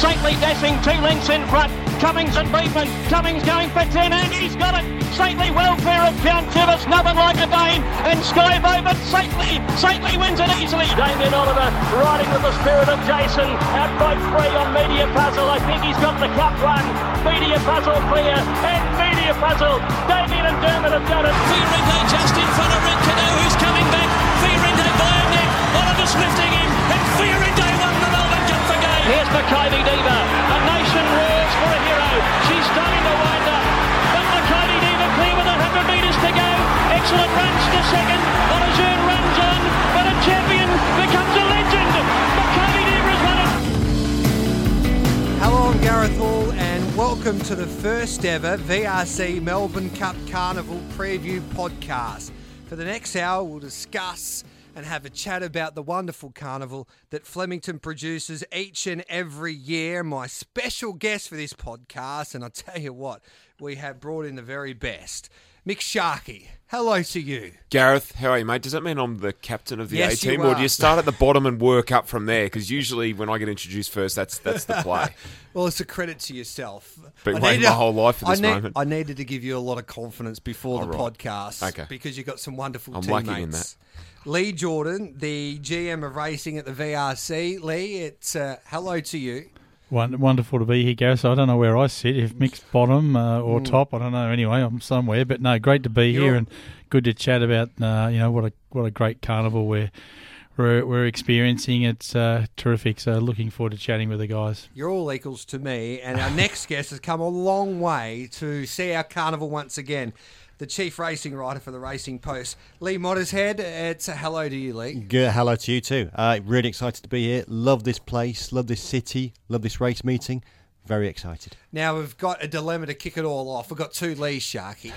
Saintly dashing two lengths in front. Cummings and Beadman. Cummings going for 10 and he's got it. Saintly well clear of Count Chivas. Nothing like a Dane. And Sky Bowman. Saintly. Saintly wins it easily. Damien Oliver riding with the spirit of Jason. Out by three on Media Puzzle. I think he's got the cup run. Media Puzzle clear. And Media Puzzle. Damien and Dermot have done it. Fiorente just in front of Red Cadeaux who's coming back. Fiorente by a neck. Oliver's lifting him. And Fiorente Here's Diva. A nation roars for a hero. She's starting to wind up. But Makybe Diva clear with 100 metres to go. Xcellent runs to second. On A Jeune runs on. But a champion becomes a legend. Makybe Diva has won it. Hello, I'm Gareth Hall, and welcome to the first ever VRC Melbourne Cup Carnival preview podcast. For the next hour, we'll discuss and have a chat about the wonderful carnival that Flemington produces each and every year. My special guest for this podcast, and I tell you what, we have brought in the very best. Mick Sharkey, hello to you. Gareth, how are you, mate? Does that mean I'm the captain of the Yes, A team, you or are. do you start at the bottom and work up from there? Because usually when I get introduced first, that's that's the play. Well, it's a credit to yourself. Been I waiting my whole life for I this need- moment. I needed to give you a lot of confidence before the right. podcast Okay. because you've got some wonderful I'm teammates. lucky in that. Lee Jordan, the GM of racing at the VRC. Lee, it's uh, hello to you. Won- Wonderful to be here, Gareth. So I don't know where I sit, if mixed bottom uh, or top. I don't know. Anyway, I'm somewhere. But no, great to be You're- here and good to chat about. Uh, you know what a what a great carnival we're we're, we're experiencing. It's uh, terrific. So looking forward to chatting with the guys. You're all equals to me, and our next guest has come a long way to see our carnival once again. The chief racing writer for the Racing Post, Lee Mottershead. It's a hello to you, Lee. Good hello to you too. Uh, really excited to be here. Love this place. Love this city. Love this race meeting. Very excited. Now we've got a dilemma to kick it all off. We've got two Lees, Sharky.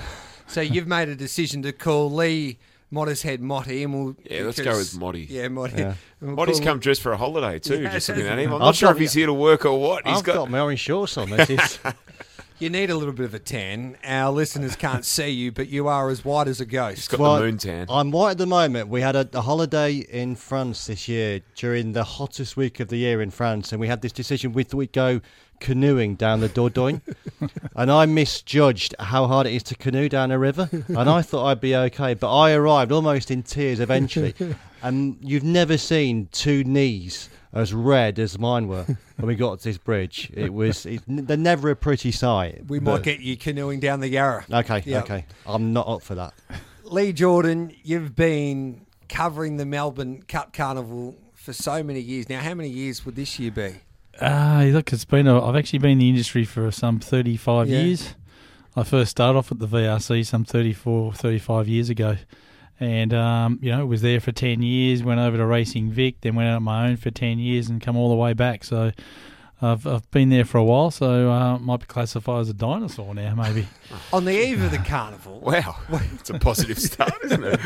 So you've made a decision to call Lee Mottershead Motty, and we'll Yeah, let's go with Motty. Yeah, Motty. Yeah. We'll Body's call- come dressed for a holiday too. Yeah, just looking at him. I'm not I've sure if he's here to work or what. He's I've got, my orange shorts on. This is You need a little bit of a tan. Our listeners can't see you, but you are as white as a ghost. got Well, the moon tan. I'm white at the moment. We had a, a holiday in France this year during the hottest week of the year in France, and we had this decision. We thought we'd go canoeing down the Dordogne, and I misjudged how hard it is to canoe down a river, and I thought I'd be okay, but I arrived almost in tears eventually, and you've never seen two knees as red as mine were when we got to this bridge. It was it, they're never a pretty sight. We but- might get you canoeing down the Yarra. Okay, Yep. okay. I'm not up for that. Lee Jordan, you've been covering the Melbourne Cup Carnival for so many years now. How many years would this year be? Ah, look, it's been. A, I've actually been in the industry for some 35 Yeah. years. I first started off at the VRC some 34, 35 years ago. And, um, you know, was there for 10 years, went over to Racing Vic, then went out on my own for 10 years and come all the way back. So I've, I've been there for a while, so uh, might be classified as a dinosaur now, maybe. On the eve of the carnival, Wow, it's a positive start, isn't it?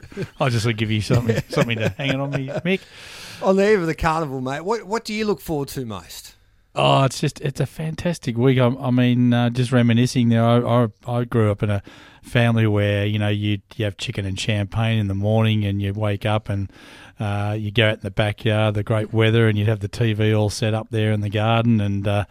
I'll just give you something something to hang it on me, Mick. on the eve of the carnival, mate, what what do you look forward to most? Oh, it's just it's a fantastic week. I, I mean, uh, just reminiscing there. I, I I grew up in a family where you know you you have chicken and champagne in the morning, and you wake up and uh, you go out in the backyard, the great weather, and you'd have the TV all set up there in the garden, and uh,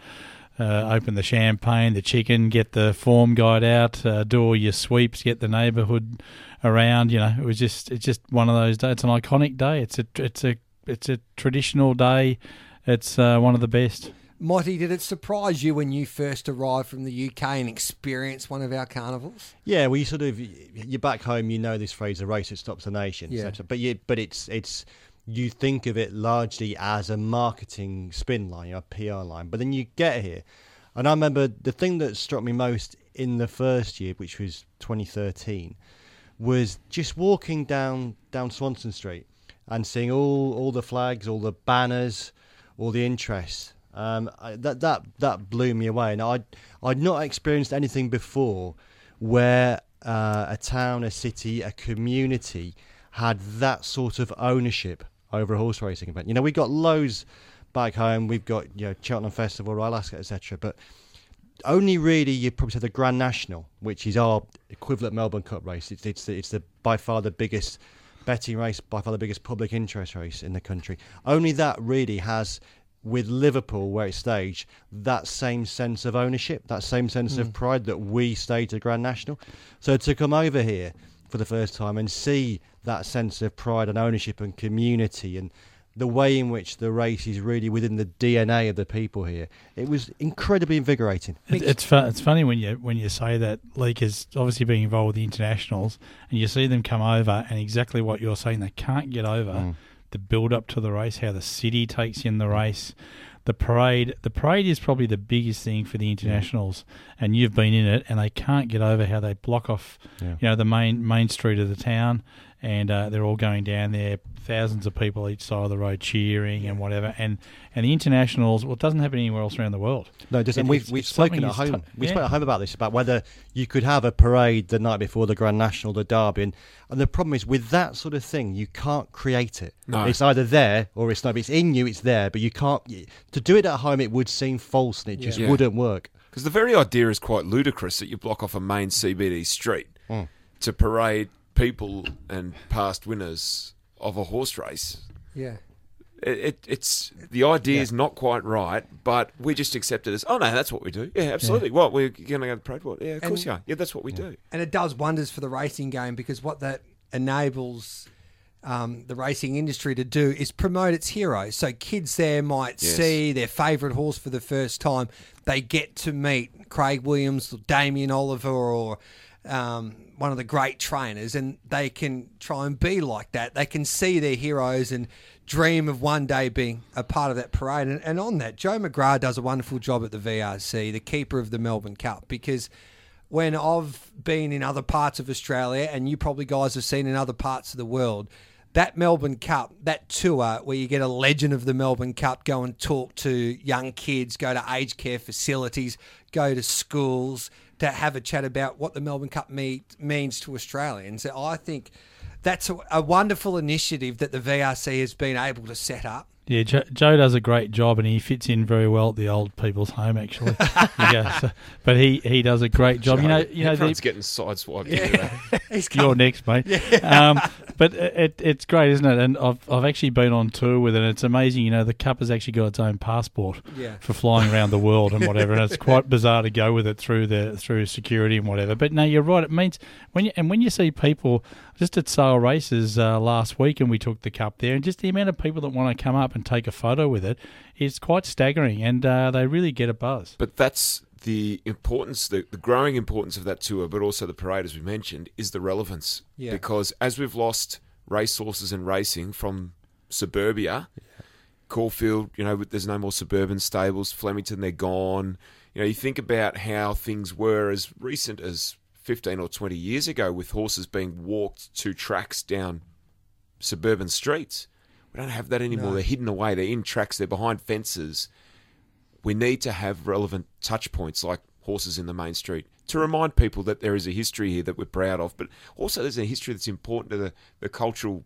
uh, open the champagne, the chicken, get the form guide out, uh, do all your sweeps, get the neighbourhood around. You know, it was just it's just one of those days. It's an iconic day. It's a it's a it's a traditional day. It's uh, one of the best. Motty, did it surprise you when you first arrived from the UK and experienced one of our carnivals? Yeah, well, you sort of you're back home. You know this phrase, "a race that stops a nation." Yeah. etc. But you, but it's it's you think of it largely as a marketing spin line, a PR line. But then you get here, and I remember the thing that struck me most in the first year, which was 2013, was just walking down down Swanston Street, and seeing all all the flags, all the banners, all the interest. Um, I, that that that blew me away, and I'd I'd not experienced anything before where uh, a town, a city, a community had that sort of ownership over a horse racing event. You know, we got loads back home. We've got you know Cheltenham Festival, Ascot, etc. But only really you probably say the Grand National, which is our equivalent Melbourne Cup race. It's it's it's the by far the biggest betting race, by far the biggest public interest race in the country. Only that really has. With Liverpool, where it's staged, that same sense of ownership, that same sense of hmm. pride that we staged at Grand National. So to come over here for the first time and see that sense of pride and ownership and community and the way in which the race is really within the DNA of the people here, it was incredibly invigorating. It, it's fu- it's funny when you when you say that Leak is obviously being involved with the internationals, and you see them come over, and exactly what you're saying, they can't get over hmm. The build up to the race, how the city takes in the race, the parade. The parade is probably the biggest thing for the internationals, and you've been in it, and they can't get over how they block off, Yeah. you know, the main main street of the town, and uh, they're all going down there. Thousands of people each side of the road cheering and whatever, and and the internationals. Well, it doesn't happen anywhere else around the world. No, just, It- and we've, we've spoken at home. t- we yeah. spoke at home about this about whether you could have a parade the night before the Grand National, the Derby, and, and the problem is with that sort of thing, you can't create it. No. It's either there or it's not. It's in you. It's there, but you can't. To do it at home, it would seem false, and it just Yeah. wouldn't work. Because the very idea is quite ludicrous that you block off a main CBD street Hmm. to parade people and past winners of a horse race. Yeah. It, it, it's the idea is not quite right, but we just accept it as oh no, that's what we do. Yeah, absolutely. What we're going to go to the parade? What? Yeah, of course And- you are. Yeah, that's what we do. And it does wonders for the racing game because what that enables um, the racing industry to do is promote its heroes. So kids there might Yes. see their favourite horse for the first time. They get to meet Craig Williams, or Damien Oliver, or um, one of the great trainers, and they can try and be like that. They can see their heroes and dream of one day being a part of that parade. And, and on that, Joe McGrath does a wonderful job at the VRC, the keeper of the Melbourne Cup, because when I've been in other parts of Australia, and you probably guys have seen in other parts of the world, that Melbourne Cup, that tour where you get a legend of the Melbourne Cup, go and talk to young kids, go to aged care facilities, go to schools to have a chat about what the Melbourne Cup me- means to Australians. I think that's a, a wonderful initiative that the VRC has been able to set up. Yeah, Joe, Joe does a great job, and he fits in very well at the old people's home. Actually, yeah, so- but he, he does a great job. You know, you know, the, getting sideswiped. Yeah. He's you're next, mate. Um, but it, it's great, isn't it? And I've I've actually been on tour with it. and It's amazing. You know, the cup has actually got its own passport Yeah. for flying around the world and whatever. And it's quite bizarre to go with it through the through security and whatever. But no, you're right. It means when you and when you see people just at sale races uh, last week, and we took the cup there, and just the amount of people that want to come up and take a photo with it is quite staggering, and uh, they really get a buzz. But that's the importance, the, the growing importance of that tour, but also the parade, as we mentioned, is the relevance. Yeah. Because as we've lost racehorses and racing from suburbia, Caulfield, you know, there's no more suburban stables. Flemington, they're gone. You know, you think about how things were as recent as 15 or 20 years ago with horses being walked to tracks down suburban streets. We don't have that anymore. They're hidden away. They're in tracks. They're behind fences we need to have relevant touch points like horses in the main street to remind people that there is a history here that we're proud of, but also there's a history that's important to the, the cultural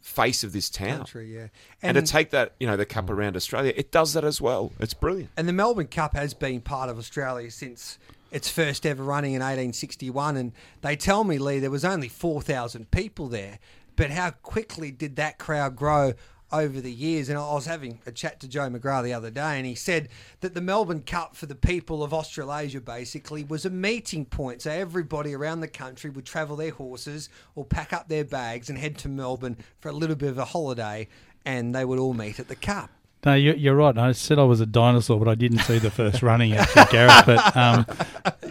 face of this town. Country, yeah. And, to take that, you know, the cup around Australia, it does that as well. It's brilliant. And the Melbourne Cup has been part of Australia since its first ever running in 1861. And they tell me, Lee, there was only 4,000 people there. But how quickly did that crowd grow over the years? And I was having a chat to Joe McGrath the other day, and he said that the Melbourne Cup for the people of Australasia basically was a meeting point. So everybody around the country would travel their horses or pack up their bags and head to Melbourne for a little bit of a holiday, and they would all meet at the Cup. No, you're, right. I said I was a dinosaur, but I didn't see the first running actually, Gareth. But um,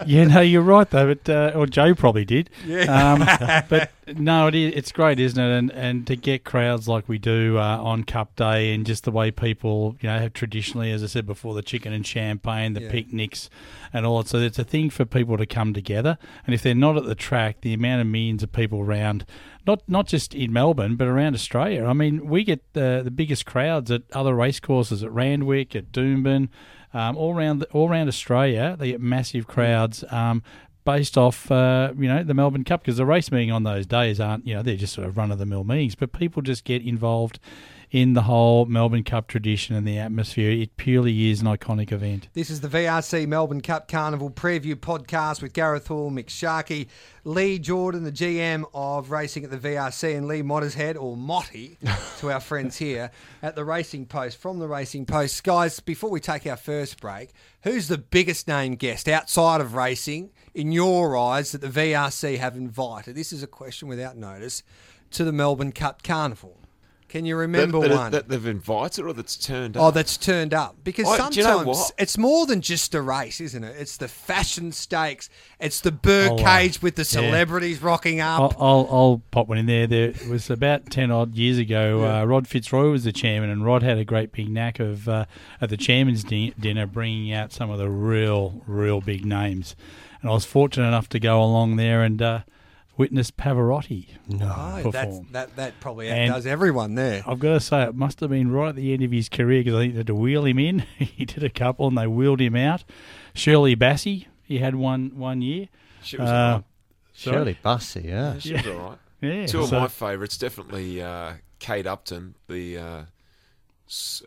yeah, no, you're right though. But uh, or Joe probably did. Yeah. Um, but no, it is, it's great, isn't it? And and to get crowds like we do uh, on Cup Day, and just the way people, you know, have traditionally, as I said before, the chicken and champagne, the Yeah. picnics, and all that. So it's a thing for people to come together. And if they're not at the track, the amount of millions of people around. Not, not just in Melbourne, but around Australia. I mean, we get the the biggest crowds at other racecourses at Randwick, at Doomben, um, all around all around Australia. They get massive crowds um, based off uh, you know the Melbourne Cup because the race meeting on those days aren't you know they're just sort of run of the mill meetings, but people just get involved in the whole Melbourne Cup tradition and the atmosphere. It purely is an iconic event. This is the VRC Melbourne Cup Carnival preview podcast with Gareth Hall, Mick Sharkey, Lee Jordan, the GM of racing at the VRC, and Lee Mottershead, or Motty, to our friends here at the Racing Post. From the Racing Post, guys, before we take our first break, who's the biggest name guest outside of racing, in your eyes, that the VRC have invited? This is a question without notice to the Melbourne Cup Carnival. Can you remember that, that, one? that they've invited or that's turned up. Oh, that's turned up because I- sometimes you know it's more than just a race, isn't it? It's the fashion stakes. It's the bird Oh, wow. cage with the Yeah. celebrities rocking I'll, up. I'll, I'll pop one in there. There was about ten odd years ago. Uh, Rod Fitzroy was the chairman, and Rod had a great big knack of uh, at the chairman's di- dinner bringing out some of the real, real big names. And I was fortunate enough to go along there and uh, witness Pavarotti Oh, that's, perform. that that probably And- outdoes everyone there. I've got to say, it must have been right at the end of his career because I think they had to wheel him in. he did a couple and they wheeled him out. Shirley Bassey, he had one one year. she was Uh, all right. Shirley Bassey, yeah. She was all right. Yeah, Two of so- my favourites, definitely uh, Kate Upton, the uh,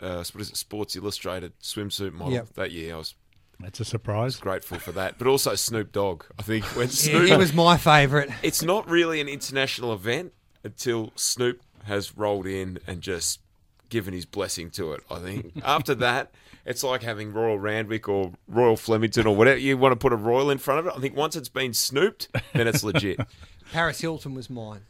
uh, what is it, Sports Illustrated swimsuit model Yep. that year. I was That's a surprise. grateful for that, but also Snoop Dogg. I think when Snoop, he was my favourite. it's not really an international event until Snoop has rolled in and just given his blessing to it. I think after that, it's like having Royal Randwick or Royal Flemington or whatever you want to put a Royal in front of it. I think once it's been snooped, then it's legit. Paris Hilton was mine.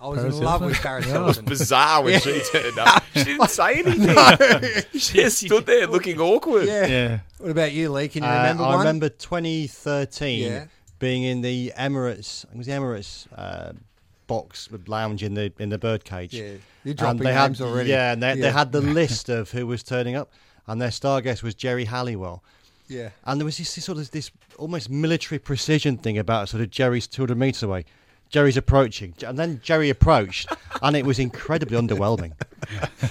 I was Paris in love Hilton? with Paris It was bizarre when she turned up. She didn't say anything. She just stood there looking awkward. Yeah. Yeah. What about you, Lee? Can you Uh, remember I one? remember 2013 Yeah. being in the Emirates. It was the Emirates uh, box with lounge in the in the birdcage. Yeah, you're dropping they had, already. Yeah, and they, Yeah. they had the list of who was turning up, and their star guest was Geri Halliwell. Yeah. And there was this, this sort of this almost military precision thing about sort of Geri's 200 metres away. Geri's approaching, and then Geri approached, and it was incredibly underwhelming.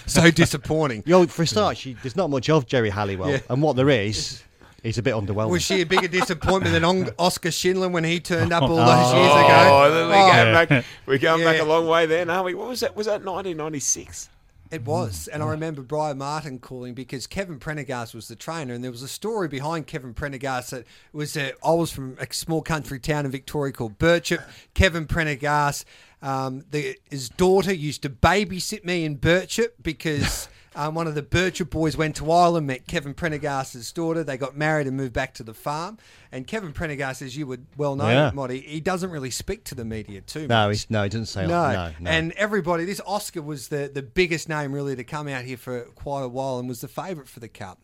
So disappointing. You know, for a start, she, there's not much of Geri Halliwell, Yeah. and what there is, is a bit underwhelming. Was she a bigger disappointment than On- Oscar Schindler when he turned up all oh, those Oh. years Oh, ago? then we Oh, go back. We're going back a long way there, aren't we? What was that? Was that 1996? It was, and I remember Brian Martin calling because Kevin Prendergast was the trainer, and there was a story behind Kevin Prendergast that was that I was from a small country town in Victoria called Birchip. Kevin Prendergast, um, the, his daughter used to babysit me in Birchip because. Um, one of the Birchip boys went to Ireland, met Kevin Prendergast's daughter. They got married and moved back to the farm. And Kevin Prendergast, as you would well know, Yeah. Motty, he doesn't really speak to the media too much. no, he's, no, he doesn't say No. that. No, no. And everybody, this Oscar was the, the biggest name really to come out here for quite a while and was the favourite for the Cup.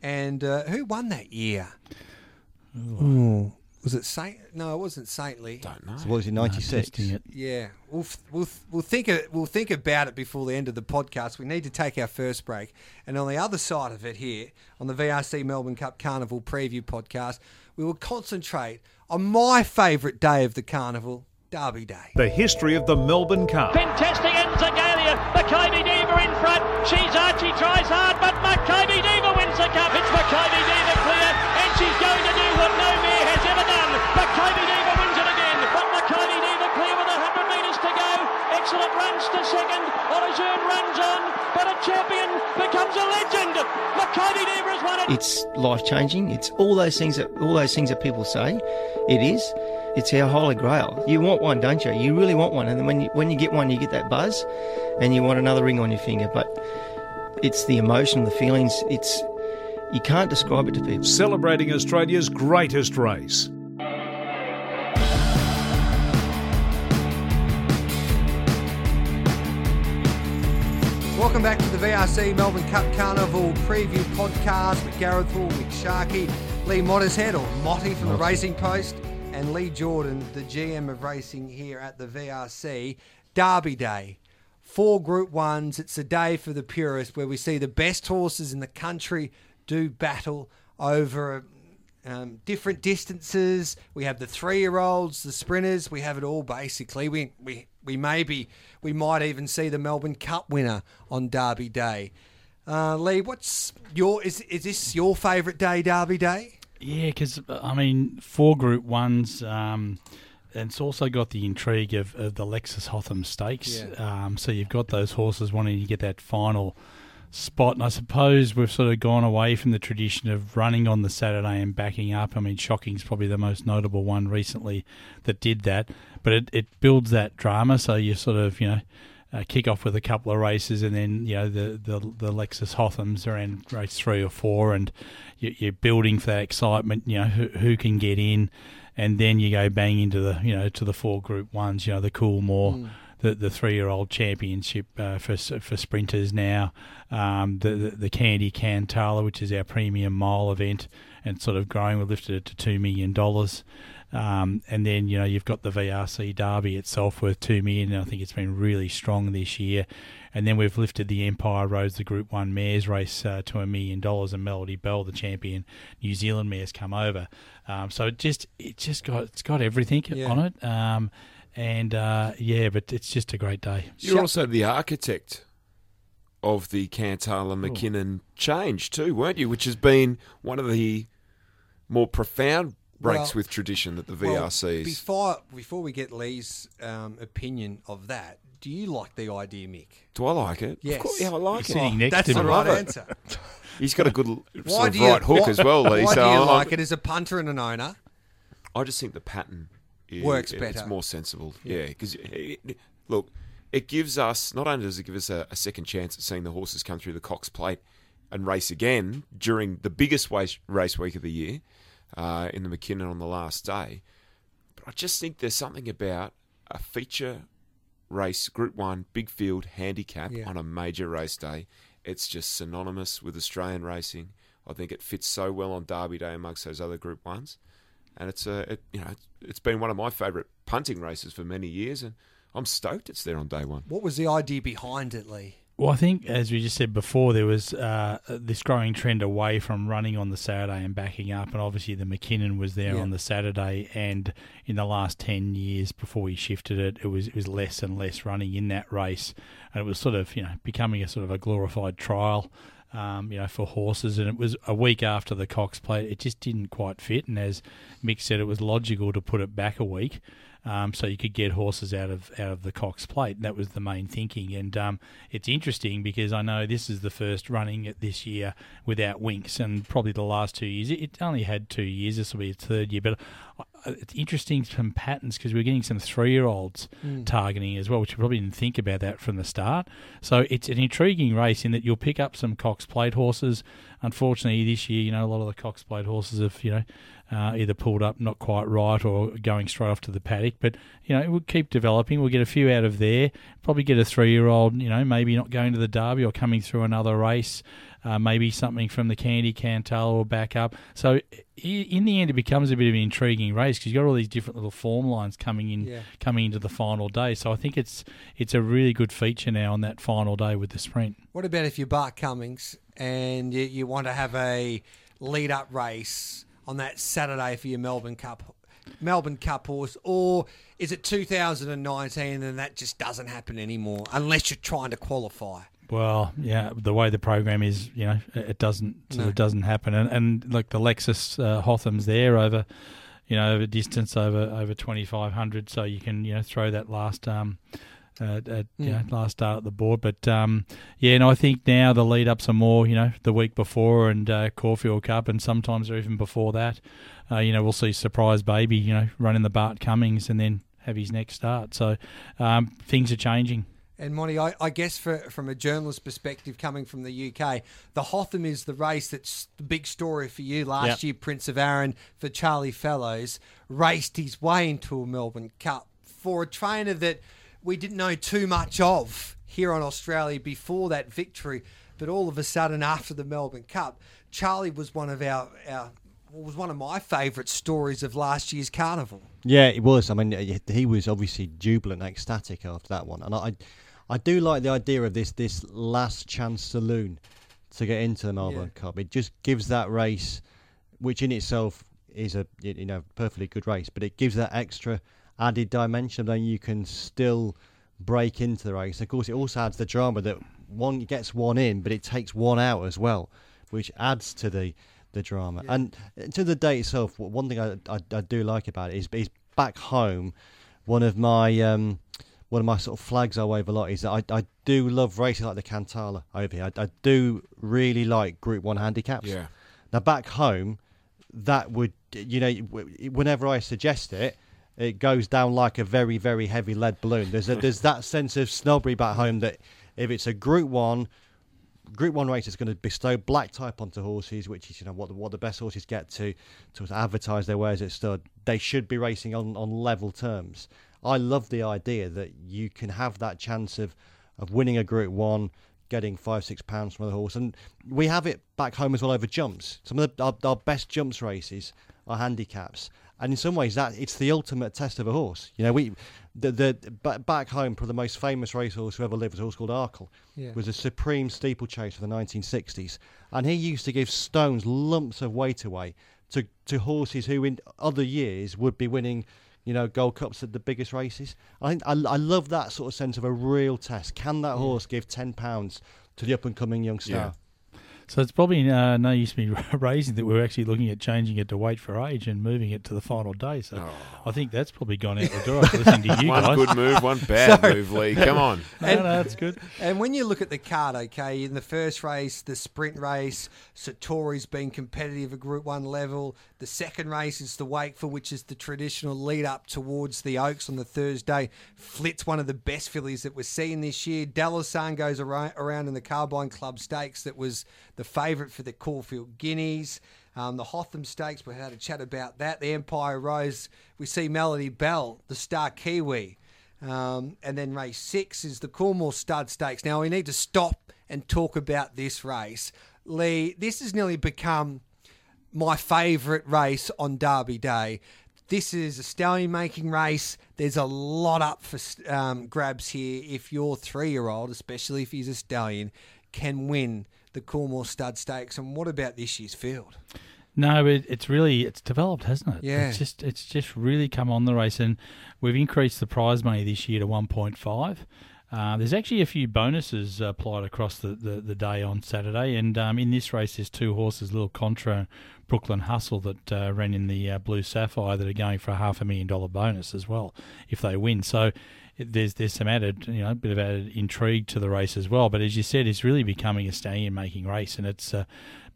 And uh, who won that year? Ooh. Was it Saint? No, it wasn't Saintly. Don't know. so what was it, 96? Testing. Yeah, we'll f- we'll th- we'll think of, we'll think about it before the end of the podcast. We need to take our first break, and on the other side of it here, on the VRC Melbourne Cup Carnival preview podcast, we will concentrate on my favourite day of the carnival, Derby Day. The history of the Melbourne Cup. Contesting in Zagalia. Makybe Diva in front. She's Archie tries hard, but Makybe Diva wins the cup. It's Makybe Xcellent runs to second. On A Jeune runs on, but a champion becomes a legend. Makybe Diva has won it. It's life changing. It's all those things that all those things that people say. It is. It's our holy grail. You want one, don't you? You really want one, and then when you when you get one, you get that buzz, and you want another ring on your finger. But it's the emotion, the feelings. It's you can't describe it to people. Celebrating Australia's greatest race. Welcome back to the VRC Melbourne Cup Carnival preview podcast with Gareth Hall, Mick Sharkey, Lee Mottershead or Motty from the Racing Post, and Lee Jordan, the GM of racing here at the VRC. Derby Day. Four Group Ones. It's a day for the purist where we see the best horses in the country do battle over um, different distances. We have the three-year-olds, the sprinters. We have it all basically. We we we maybe we might even see the Melbourne Cup winner on Derby Day. Uh, Lee, what's your is is this your favourite day, Derby Day? Yeah, because I mean, four Group Ones. Um, and it's also got the intrigue of, of the Lexus Hotham Stakes. Yeah. Um, so you've got those horses wanting to get that final spot. And I suppose we've sort of gone away from the tradition of running on the Saturday and backing up. I mean, Shocking's probably the most notable one recently that did that. But it, it builds that drama. So you sort of, you know, uh, kick off with a couple of races, and then you know the the, the Lexus Hothams are in race three or four, and you, you're building for that excitement. You know who, who can get in, and then you go bang into the you know to the four Group Ones. You know the cool Coolmore. The, the three year old championship uh, for for sprinters now, um, the, the the Kennedy Cantala, which is our premium mile event, and sort of growing. We've lifted it to two million dollars. Um, and then you know you've got the VRC Derby itself worth two million. And I think it's been really strong this year. And then we've lifted the Empire Rose, the Group One Mares race, uh, to a million dollars, and Melody Bell, the champion New Zealand mares, come over. Um, so it just it just got it's got everything Yeah. on it. Um, and uh, yeah, but it's just a great day. You're also the architect of the Cantala McKinnon change too, weren't you? Which has been one of the more profound breaks Well- with tradition that the Well, before before we get Lee's um, opinion of that, do you like the idea, Mick? Do I like it? Yes. Of course, yeah, I like You're it. sitting next That's to the right answer. He's got a good sort of do you, right hook why- as well, Lee. Why so do you I'm- like it as a punter and an owner? I just think the pattern is, Works better. It's more sensible. Yeah, because look, it gives us not only does it give us a, a second chance at seeing the horses come through the Cox Plate and race again during the biggest race, race week of the year uh, in the McKinnon on the last day, but I just think there's something about a feature race, Group One, big field handicap Yeah. on a major race day. It's just synonymous with Australian racing. I think it fits so well on Derby Day amongst those other Group Ones and it's a it, you know it's- it's been one of my favourite punting races for many years, and I'm stoked it's there on day one. What was the idea behind it, Lee? Well, I think, as we just said before, there was uh, this growing trend away from running on the Saturday and backing up, and obviously the McKinnon was there Yeah. on the Saturday, and in the last ten years before we shifted it, it was it was less and less running in that race, and it was sort of you know becoming a sort of a glorified trial. Um, you know, for horses, and it was a week after the Cox Plate. It just didn't quite fit, and as Mick said, it was logical to put it back a week, um, so you could get horses out of out of the Cox Plate. That was the main thinking, and um, it's interesting because I know this is the first running this year without Winks, and probably the last two years. It only had two years. This will be its third year, but it's interesting some patterns because we're getting some three year olds targeting as well, which we probably didn't think about that from the start. So it's an intriguing race in that you'll pick up some Cox Plate horses. Unfortunately, this year, you know, a lot of the Cox Plate horses have, you know, uh, either pulled up not quite right or going straight off to the paddock. But you know, we'll keep developing. We'll get a few out of there. Probably get a three-year-old. You know, maybe not going to the Derby or coming through another race. Uh, maybe something from the Candy Cantal or back up. So in the end, it becomes a bit of an intriguing race because you've got all these different little form lines coming in, Yeah. coming into the final day. So I think it's it's a really good feature now on that final day with the sprint. What about if you're Bart Cummings and you, you want to have a lead up race on that Saturday for your Melbourne Cup? Melbourne Cup horse, or is it 2019 and that just doesn't happen anymore unless you're trying to qualify? Well, yeah, the way the program is, you know, it doesn't sort No. of doesn't happen, and and like the Lexus uh, Hotham's there over, you know, over distance over over twenty five hundred, so you can you know throw that last um, uh, uh, you know, last start at the board. But um, yeah, and I think now the lead ups are more, you know, the week before and uh, Caulfield Cup, and sometimes even before that. Uh, you know, we'll see surprise baby, you know, running the Bart Cummings and then have his next start. So um, things are changing. And Monty, I, I guess for, from a journalist perspective, coming from the UK, the Hotham is the race that's the big story for you. Last Yep. year, Prince of Arran for Charlie Fellowes raced his way into a Melbourne Cup for a trainer that we didn't know too much of here on Australia before that victory. But all of a sudden, after the Melbourne Cup, Charlie was one of our, our was one of my favourite stories of last year's carnival. Yeah, it was. I mean, he- he was obviously jubilant, ecstatic after that one, and I, I do like the idea of this this last chance saloon to get into the Melbourne Cup. It just gives that race, which in itself is a you know perfectly good race, but it gives that extra added dimension. Then you can still break into the race. Of course, it also adds the drama that one gets one in, but it takes one out as well, which adds to the the drama. And to the day itself, one thing I, I, I do like about it is, is back home. One of my um, one of my sort of flags I wave a lot is that I, I do love racing like the Cantala over here. I, I do really like Group One handicaps. Yeah. Now back home, that would you know whenever I suggest it, it goes down like a very very heavy lead balloon. There's a, there's that sense of snobbery back home that if it's a Group One. Group One race is going to bestow black type onto horses, which is you know what the, what the best horses get to to advertise their wares at stud. They should be racing on, on level terms. I love the idea that you can have that chance of of winning a Group One, getting five six pounds from the horse, and we have it back home as well over jumps. Some of the, our, our best jumps races are handicaps, and in some ways that it's the ultimate test of a horse. You know, we the the back home, probably the most famous racehorse who ever lived was a horse called Arkle. Yeah. Was a supreme steeplechase of the 1960s, and he used to give stones lumps of weight away to to horses who in other years would be winning. You know, Gold Cups at the biggest races. I think I, I love that sort of sense of a real test. Can that horse give ten pounds to the up and coming young star? So it's probably uh, no use me raising that we're actually looking at changing it to wait for age and moving it to the final day. So I think that's probably gone out the door after listening to you one guys. good move, one bad So- move, Lee. Come on. No, no, that's good. And when you look at the card, okay, in the first race, the sprint race, Satori's been competitive at Group One level. The second race is the Wakeful, which is the traditional lead up towards the Oaks on the Thursday. Flit's one of the best fillies that we're seeing this year. Dalasan goes around in the Carbine Club Stakes, that was the favourite for the Caulfield Guineas. Um, the Hotham Stakes, we had a chat about that. The Empire Rose, we see Melody Bell, the star Kiwi. Um, and then race six is the Coolmore Stud Stakes. Now we need to stop and talk about this race. Lee, this has nearly become my favourite race on Derby Day. This is a stallion making race. There's a lot up for um, grabs here if your three year old, especially if he's a stallion, can win the Coolmore Stud Stakes. And what about this year's field? No, but it's really it's developed, hasn't it? Yeah. It's just it's just really come on the race, and we've increased the prize money this year to one point five. Uh, there's actually a few bonuses applied across the, the, the day on Saturday, and um, in this race, there's two horses, Little Contra, and Brooklyn Hustle, that uh, ran in the uh, Blue Sapphire, that are going for a half a million dollar bonus as well if they win. So it, there's there's some added, you know, a bit of added intrigue to the race as well. But as you said, it's really becoming a stallion making race, and it's uh,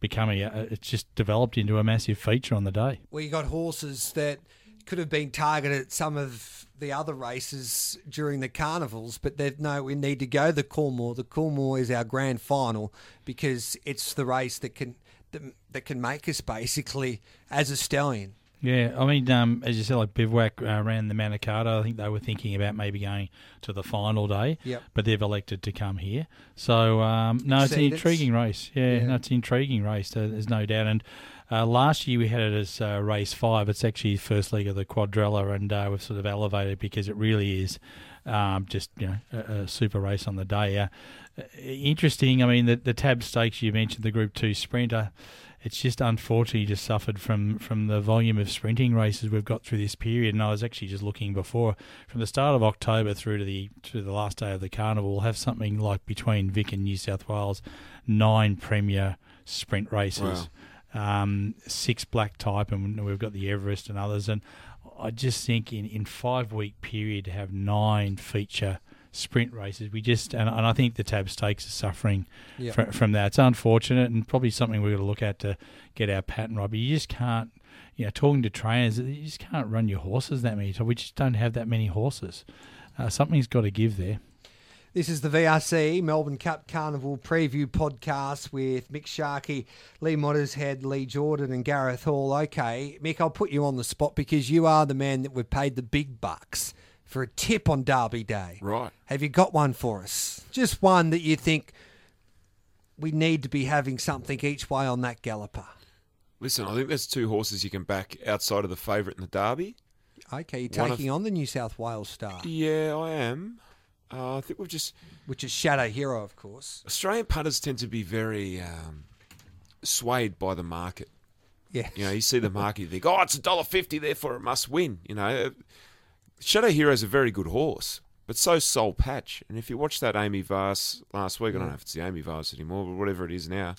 becoming a, it's just developed into a massive feature on the day. Well, you got horses that could have been targeted at some of the other races during the carnivals, but they've no, we need to go the Coolmore. The Coolmore is our grand final because it's the race that can that, that can make us basically as a stallion. Yeah, I mean, um, as you said, like Bivouac uh, ran the Manikato. I think they were thinking about maybe going to the final day, Yep. but they've elected to come here. So, um, no, it's an intriguing race. Yeah, Yeah. no, it's an intriguing race. uh, There's no doubt. And uh, last year we had it as uh, race five. It's actually first leg of the quadrella, and uh, we've sort of elevated because it really is um, just you know a, a super race on the day. Uh, interesting. I mean, the the Tab Stakes you mentioned, the Group Two Sprinter. It's just unfortunately just suffered from, from the volume of sprinting races we've got through this period. And I was actually just looking before, from the start of October through to the to the last day of the carnival, we'll have something like between Vic and New South Wales, nine premier sprint races, um, six black type, and we've got the Everest and others. And I just think in in five week period to have nine feature sprint races, we just and, and I think the Tab Stakes are suffering Yeah. fr- from that. It's unfortunate and probably something we've got to look at to get our pattern right. But you just can't, you know, talking to trainers, you just can't run your horses that many times. We just don't have that many horses. Uh, something's got to give there. This is the VRC Melbourne Cup Carnival preview podcast with Mick Sharkey, Lee Mottershead, Lee Jordan, and Gareth Hall. Okay, Mick, I'll put you on the spot because you are the man that we've paid the big bucks for a tip on Derby Day. Right. Have you got one for us? Just one that you think we need to be having something each way on that galloper. Listen, I think there's two horses you can back outside of the favourite in the Derby. Okay, you're One of- taking on the New South Wales star, Yeah, I am. Uh, I think we've just which is Shadow Hero, of course. Australian punters tend to be very um, swayed by the market. Yeah. You know, you see the market, you think, oh, it's a dollar fifty, therefore it must win. You know, Shadow Hero's a very good horse, but so Soul Patch. And if you watch that AAMI Vase last week, I don't know if it's the AAMI Vase anymore, but whatever it is now,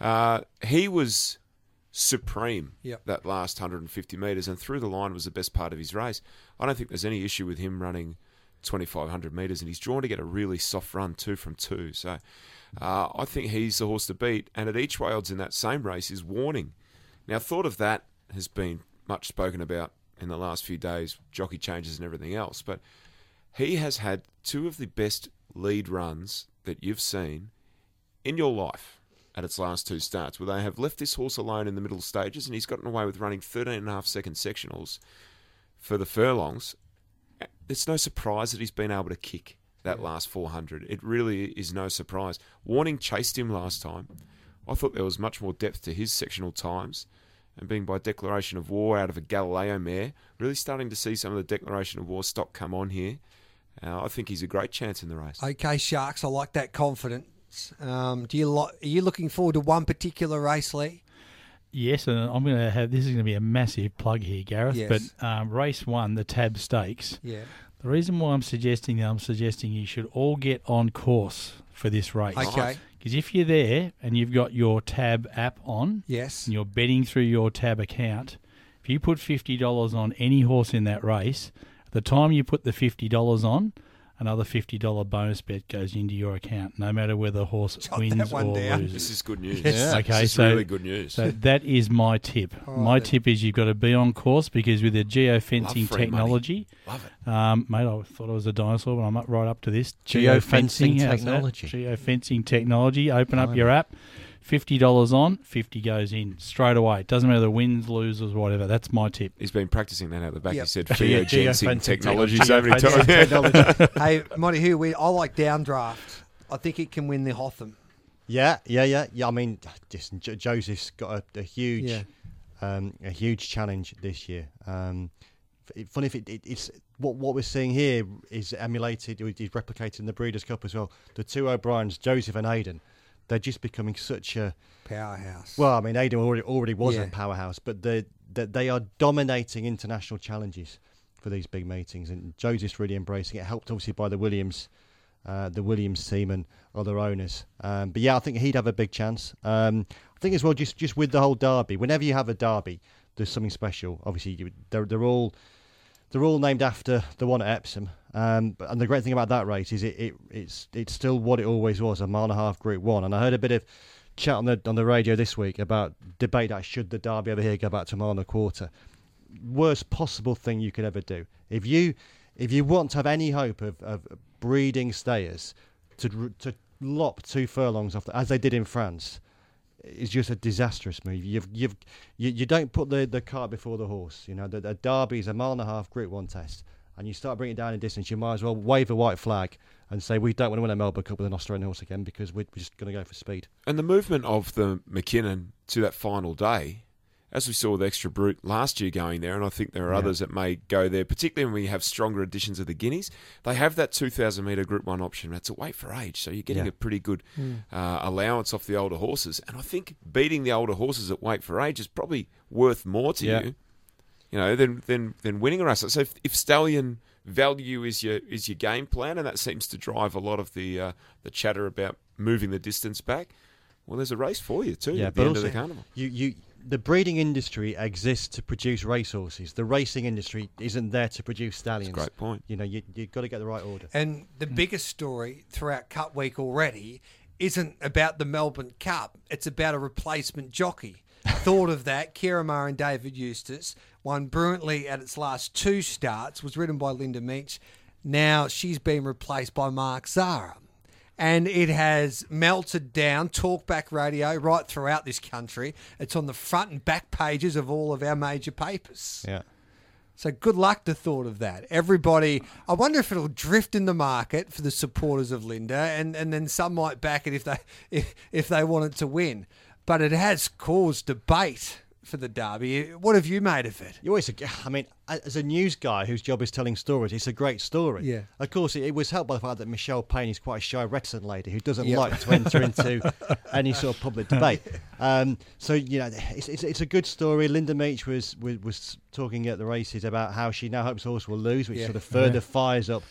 uh, he was supreme Yep. that last 150 metres and through the line was the best part of his race. I don't think there's any issue with him running 2,500 metres and he's drawn to get a really soft run two from two. So uh, I think he's the horse to beat. And at each way odds in that same race is Warning. Now, thought of that has been much spoken about in the last few days, jockey changes and everything else. But he has had two of the best lead runs that you've seen in your life at its last two starts, where they have left this horse alone in the middle stages and he's gotten away with running 13 and a half second sectionals for the furlongs. It's no surprise that he's been able to kick that last 400. It really is no surprise. Warning chased him last time. I thought there was much more depth to his sectional times. And being by declaration of war out of a Galileo mare, really starting to see some of the declaration of war stock come on here. Uh, I think he's a great chance in the race. Okay, Sharks, I like that confidence. Um, do you lo- are you looking forward to one particular race, Lee? Yes, and I'm going to have this is going to be a massive plug here, Gareth. Yes. But um, race one, the Tab Stakes. Yeah. The reason why I'm suggesting that I'm suggesting you should all get on course for this race. Okay. Because if you're there and you've got your Tab app on, Yes. and you're betting through your Tab account, if you put fifty dollars on any horse in that race, at the time you put the fifty dollars on, another fifty dollar bonus bet goes into your account, no matter whether the horse Jot wins that one or down. loses. This is good news. Yes. Okay, this is so really good news. So that is my tip. All my right then. tip is you've got to be on course because with the geofencing Love free money. technology, Love it. um, mate, I thought I was a dinosaur, but I'm up right up to this Geofencing how's that? technology. Geofencing technology. Open up your app. Fifty dollars on, fifty goes in straight away. It doesn't matter the wins, losers, whatever. That's my tip. He's been practicing that out the back. Yep. He said Geo- geofencing geofencing technology technology. so many hey, Monty, who we I like downdraft. I think it can win the Hotham. Yeah, yeah, yeah, yeah. I mean, just jo- Joseph's got a, a huge, Yeah. um, a huge challenge this year. Um, f- funny if it, it, it's what what we're seeing here is emulated, or is replicated in the Breeders' Cup as well. The two O'Briens, Joseph and Aidan, they're just becoming such a Powerhouse. well. I mean, Aidan already already was Yeah. a powerhouse, but they they they are dominating international challenges for these big meetings, and Joseph's really embracing it. Helped obviously by the Williams. Uh, the Williams team and other owners, um, but yeah, I think he'd have a big chance. Um, I think as well, just just with the whole derby. Whenever you have a derby, there's something special. Obviously, you, they're they're all they're all named after the one at Epsom. Um, and the great thing about that race is it, it it's it's still what it always was, a mile and a half Group One. And I heard a bit of chat on the on the radio this week about debate that should the derby over here go back to mile and a quarter. Worst possible thing you could ever do. If you if you want to have any hope of, of breeding stayers to to lop two furlongs off, the, as they did in France, is just a disastrous move. You've you've you, you don't put the, the cart before the horse. You know the, the derby is a mile and a half Group One test, and you start bringing down in distance. You might as well wave a white flag and say we don't want to win a Melbourne Cup with an Australian horse again because we're just going to go for speed. And the movement of the McKinnon to that final day, as we saw with Extra Brute last year going there, and I think there are Yeah. others that may go there, particularly when we have stronger editions of the Guineas. They have that 2,000 metre Group 1 option. That's a weight for age, so you're getting Yeah. a pretty good uh, allowance off the older horses. And I think beating the older horses at weight for age is probably worth more to Yeah. you, you know, than, than, than winning a race. So if, if Stallion value is your is your game plan, and that seems to drive a lot of the uh, the chatter about moving the distance back. Well, there's a race for you too at the end of the carnival. You, you, the breeding industry exists to produce racehorses. The racing industry isn't there to produce stallions. great point. You know, you, you've got to get the right order. And the mm. biggest story throughout Cup Week already isn't about the Melbourne Cup. It's about a replacement jockey. Thought of that. Kira and David Eustace won brilliantly at its last two starts. Was ridden by Linda Meech. Now she's been replaced by Mark Zahra. And it has melted down talkback radio right throughout this country. It's on the front and back pages of all of our major papers. Yeah. So good luck to thought of that. Everybody, I wonder if it'll drift in the market for the supporters of Linda, and, and then some might back it if they if, if they want it to win. But it has caused debate for the derby. What have you made of it? You always, I mean, as a news guy whose job is telling stories, it's a great story. Yeah. Of course, it, it was helped by the fact that Michelle Payne is quite a shy, reticent lady who doesn't Yep. like to enter into any sort of public debate. Um, so you know, it's, it's, it's a good story. Linda Meech was, was was talking at the races about how she now hopes horse will lose, which Yeah. sort of further fires up,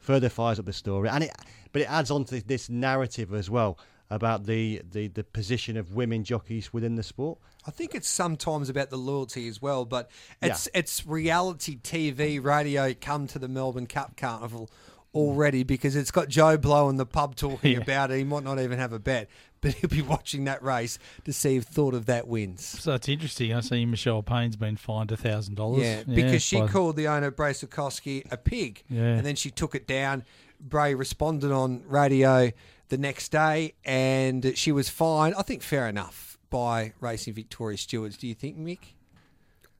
further fires up the story, and it, but it adds on to this narrative as well about the, the, the position of women jockeys within the sport. I think it's sometimes about the loyalty as well, but it's it's reality TV radio come to the Melbourne Cup Carnival already because it's got Joe Blow in the pub talking Yeah. about it. He might not even have a bet, but he'll be watching that race to see if thought of that wins. So it's interesting. I see Michelle Payne's been fined thousand dollars. Yeah, because she by- called the owner Bray Sikorsky a pig, Yeah. and then she took it down. Bray responded on radio the next day, and she was fined. I think fair enough by Racing Victoria stewards. Do you think, Mick?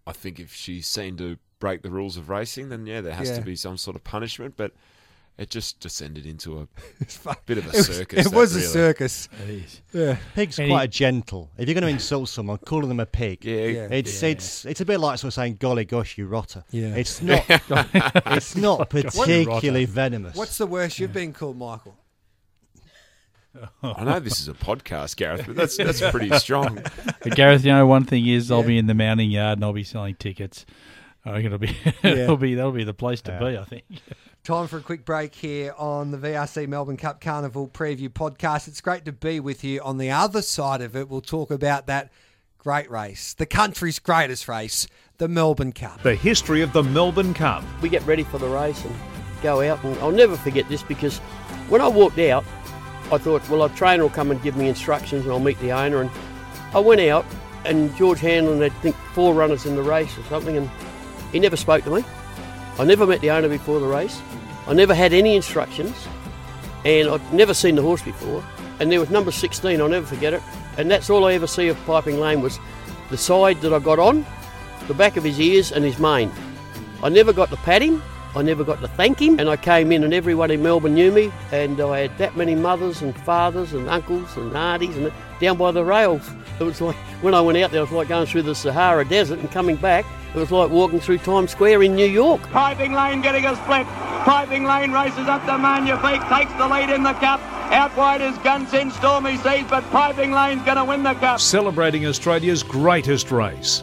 I think if she's seen to break the rules of racing, then yeah, there has Yeah. to be some sort of punishment. But it just descended into a bit of a It was- circus. it that was a circus. It is. Yeah. Pig's And quite he- a gentle. If you're going to insult someone, calling them a pig, Yeah, Yeah. it's Yeah. it's it's a bit like sort of saying "golly gosh, you rotter." Yeah. it's not it's not particularly venomous. What's the worst you've been called, Michael? I know this is a podcast, Gareth, but that's that's pretty strong. But Gareth, you know, one thing is I'll Yeah. be in the mounting yard and I'll be selling tickets. I reckon it'll be, it'll be that'll be the place to be. I think. Time for a quick break here on the VRC Melbourne Cup Carnival preview podcast. It's great to be with you. On the other side of it, we'll talk about that great race, the country's greatest race, the Melbourne Cup. The history of the Melbourne Cup. we get ready for the race and go out. And I'll never forget this because when I walked out, I thought, well, a trainer will come and give me instructions and I'll meet the owner. And I went out and George Hanlon had, I think, four runners in the race or something, and he never spoke to me. I never met the owner before the race. I never had any instructions, and I'd never seen the horse before. And there was number 16, I'll never forget it. And that's all I ever see of Piping Lane was the side that I got on, the back of his ears, and his mane. I never got to pat him. I never got to thank him. And I came in, and everyone in Melbourne knew me. And I had that many mothers and fathers and uncles and aunties and down by the rails. It was like when I went out there, it was like going through the Sahara Desert and coming back. It was like walking through Times Square in New York. Piping Lane getting a split. Piping Lane races up to Magnifique, takes the lead in the cup. Out wide is Gunsynd Stormy Seas, but Piping Lane's going to win the cup. Celebrating Australia's greatest race.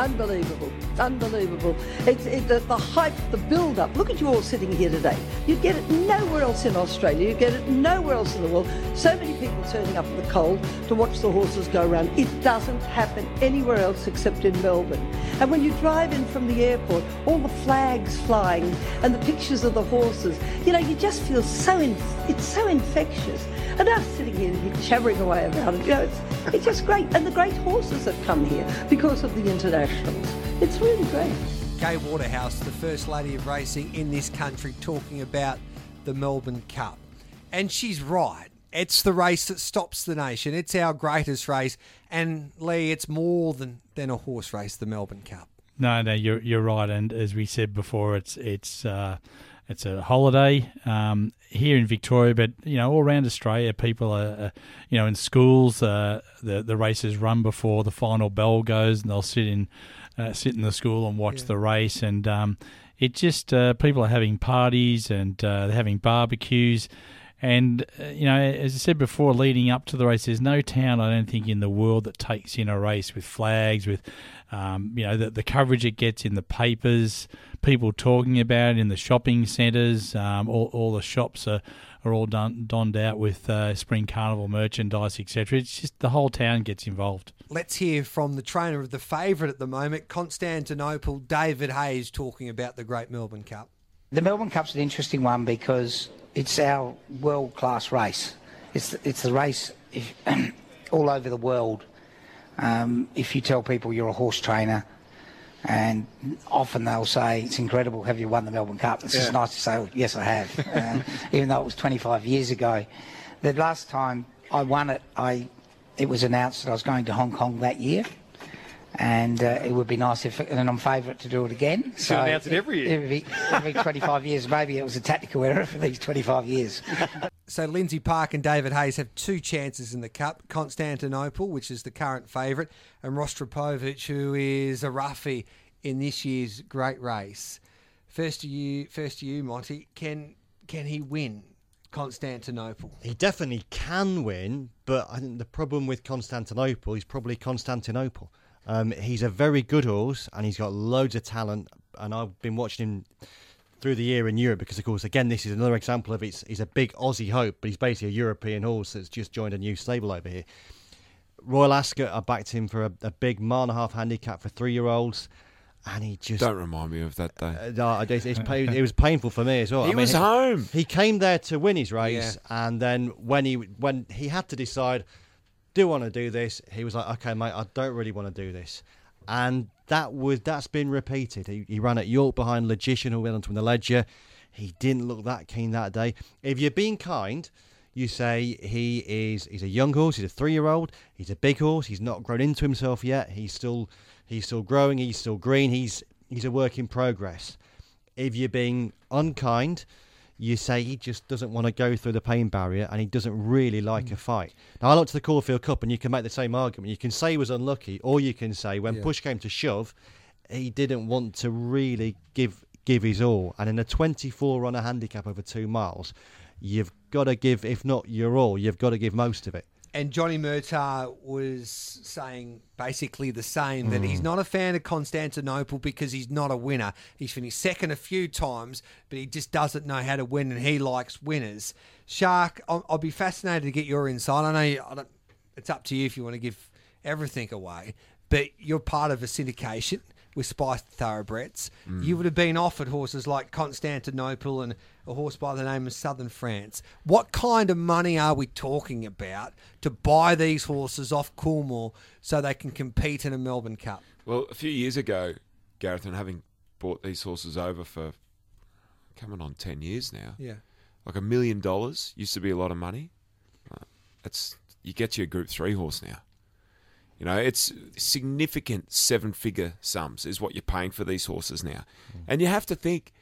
Unbelievable. Unbelievable. It's it, the, the hype, the build up. Look at you all sitting here today. You get it nowhere else in Australia. You get it nowhere else in the world. So many people turning up in the cold to watch the horses go around. It doesn't happen anywhere else except in Melbourne. And when you drive in from the airport, all the flags flying and the pictures of the horses, you know, you just feel so, in, it's so infectious. And us sitting here chattering away about it, you know, it's, it's just great. And the great horses that come here because of the internationals. It's really great. Gay Waterhouse, the First Lady of Racing in this country, talking about the Melbourne Cup. And she's right. It's the race that stops the nation. It's our greatest race. And Lee, it's more than, than a horse race, the Melbourne Cup. No, no, you're you're right. And as we said before, it's it's uh, it's a holiday um, here in Victoria, but you know all around Australia, people are uh, you know in schools. Uh, the the races run before the final bell goes, and they'll sit in uh, sit in the school and watch the race. And um, it just uh, people are having parties and uh, they're having barbecues. And uh, you know, as I said before, leading up to the race, there's no town I don't think in the world that takes in a race with flags, with um, you know the, the coverage it gets in the papers, people talking about it in the shopping centres. Um, all, all the shops are, are all donned out with uh, spring carnival merchandise, etc. It's just the whole town gets involved. Let's hear from the trainer of the favourite at the moment, Constantinople, David Hayes, talking about the Great Melbourne Cup. The Melbourne Cup's an interesting one because it's our world class race. It's it's the race if, all over the world. Um, if you tell people you're a horse trainer, and often they'll say it's incredible. Have you won the Melbourne Cup? It's Yeah. just nice to say, yes, I have, uh, even though it was 25 years ago. The last time I won it, I it was announced that I was going to Hong Kong that year. And uh, it would be nice if, and I'm favourite to do it again. should announce it every year. Every, every 25 years. Maybe it was a tactical error for these 25 years. So Lindsay Park and David Hayes have two chances in the cup. Constantinople, which is the current favourite, and Rostropovich, who is a roughie in this year's great race. First to you, first to you, Monty. Can can he win Constantinople? He definitely can win, but I think the problem with Constantinople is probably Constantinople. Um, he's a very good horse, and he's got loads of talent. And I've been watching him through the year in Europe because, of course, again, this is another example of it's he's a big Aussie hope, but he's basically a European horse that's just joined a new stable over here. Royal Ascot, I backed him for a, a big mile and a half handicap for three-year-olds, and he just Don't remind me of that day. uh, no, it's, it's pain, it was painful for me as well. He was home. He came there to win his race, and then when he when he had to decide, do want to do this? He was like, okay, mate, I don't really want to do this, and that was that's been repeated. He, he ran at York behind Logician, who went on to win the Leger. He didn't look that keen that day. If you're being kind. You say he is he's a young horse, he's a three year old, he's a big horse, he's not grown into himself yet, he's still he's still growing, he's still green, he's he's a work in progress. If you're being unkind, you say he just doesn't want to go through the pain barrier and he doesn't really like mm. a fight. Now I looked at the Caulfield Cup and you can make the same argument. You can say he was unlucky, or you can say when Yeah. push came to shove, he didn't want to really give give his all. And in a 24 runner handicap over two miles, you've got to give, if not your all, you've got to give most of it. And Johnny Murtagh was saying basically the same that Mm. he's not a fan of Constantinople because he's not a winner. He's finished second a few times, but he just doesn't know how to win, and he likes winners. Shark, I'll, I'll be fascinated to get your insight. I know you, I don't, it's up to you if you want to give everything away, but you're part of a syndication with Spiced Thoroughbreds. Mm. You would have been offered horses like Constantinople and a horse by the name of Southern France. What kind of money are we talking about to buy these horses off Coolmore so they can compete in a Melbourne Cup? Well, a few years ago, Gareth, and having bought these horses over for coming on 10 years now, Yeah. like a million dollars used to be a lot of money. It's You get your Group 3 horse now. You know, it's significant seven figure sums is what you're paying for these horses now. Mm. And you have to think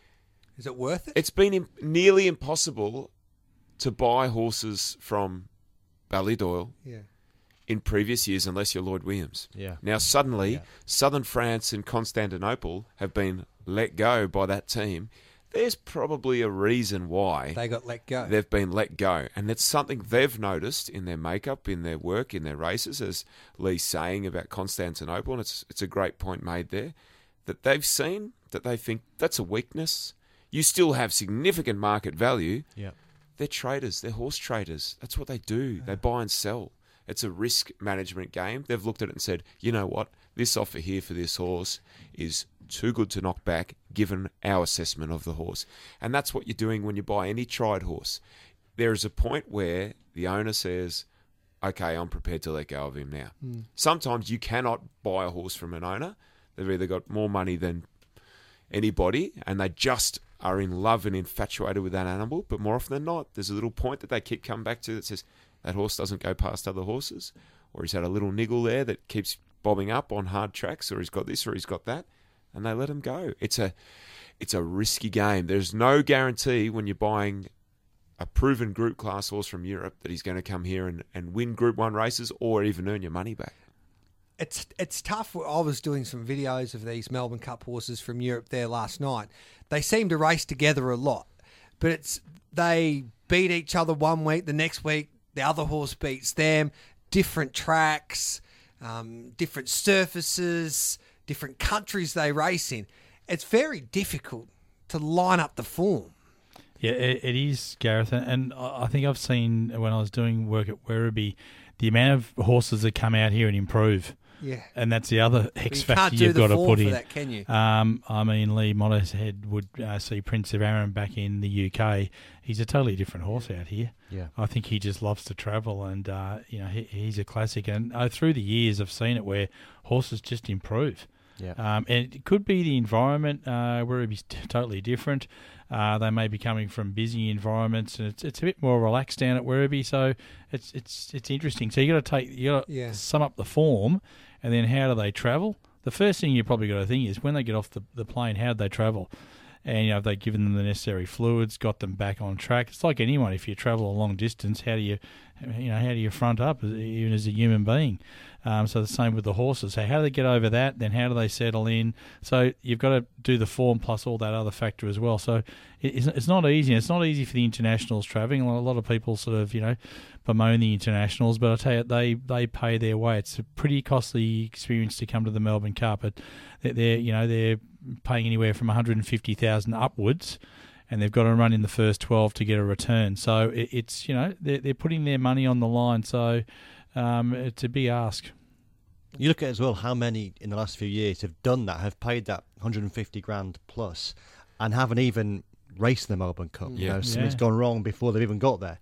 Is it worth it? it's been im- nearly impossible to buy horses from Ballydoyle Yeah. in previous years unless you're Lloyd Williams. Yeah. Now suddenly, Southern France and Constantinople have been let go by that team. There's probably a reason why They got let go. they've been let go, and it's something they've noticed in their makeup, in their work, in their races. As Lee's saying about Constantinople, and it's it's a great point made there that they've seen that they think that's a weakness. You still have significant market value. Yeah. They're traders. They're horse traders. That's what they do. They buy and sell. It's a risk management game. They've looked at it and said, you know what? This offer here for this horse is too good to knock back given our assessment of the horse. And that's what you're doing when you buy any tried horse. There is a point where the owner says, okay, I'm prepared to let go of him now. Mm. Sometimes you cannot buy a horse from an owner. They've either got more money than anybody and they just are in love and infatuated with that animal. But more often than not, there's a little point that they keep coming back to that says that horse doesn't go past other horses, or he's had a little niggle there that keeps bobbing up on hard tracks, or he's got this or he's got that, and they let him go. It's a it's a risky game. There's no guarantee when you're buying a proven group class horse from Europe that he's going to come here and, and win Group One races or even earn your money back. it's it's tough. I was doing some videos of these Melbourne Cup horses from Europe there last night. They seem to race together a lot, but it's they beat each other one week, the next week the other horse beats them. Different tracks, um, different surfaces, different countries they race in. It's very difficult to line up the form. Yeah, it, it is, Gareth, and, I think I've seen when I was doing work at Werribee, the amount of horses that come out here and improve. Yeah. and that's the other X you factor you've got to put in. that, can you? Um, I mean, Lee Mottershead would uh, see Prince of Arran back in the UK. He's a totally different horse out here. Yeah. I think he just loves to travel, and uh, you know he, he's a classic. And uh, through the years, I've seen it where horses just improve. Yeah. Um, and it could be the environment uh, where it'd be totally different. Uh, they may be coming from busy environments, and it's it's a bit more relaxed down at Werribee. So it's it's it's interesting. So you got to take you got to Yeah. sum up the form, and then how do they travel? The first thing you probably got to think is when they get off the, the plane, how do they travel? And you know, have they given them the necessary fluids, got them back on track? It's like anyone. If you travel a long distance, how do you, you know, how do you front up even as a human being? Um, so the same with the horses. So how do they get over that? Then how do they settle in? So you've got to do the form plus all that other factor as well. So it's, it's not easy. It's not easy for the internationals traveling. A lot of people sort of you know bemoan the internationals, but I tell you they they pay their way. It's a pretty costly experience to come to the Melbourne Cup. But they're, you know they're paying anywhere from one hundred and fifty thousand upwards. And they've got to run in the first twelve to get a return. So it's you know they're, they're putting their money on the line. So um, it's a big ask. You look at as well how many in the last few years have done that, have paid that 150 grand plus, and haven't even raced the Melbourne Cup. You Yeah. know, something's Yeah. gone wrong before they've even got there.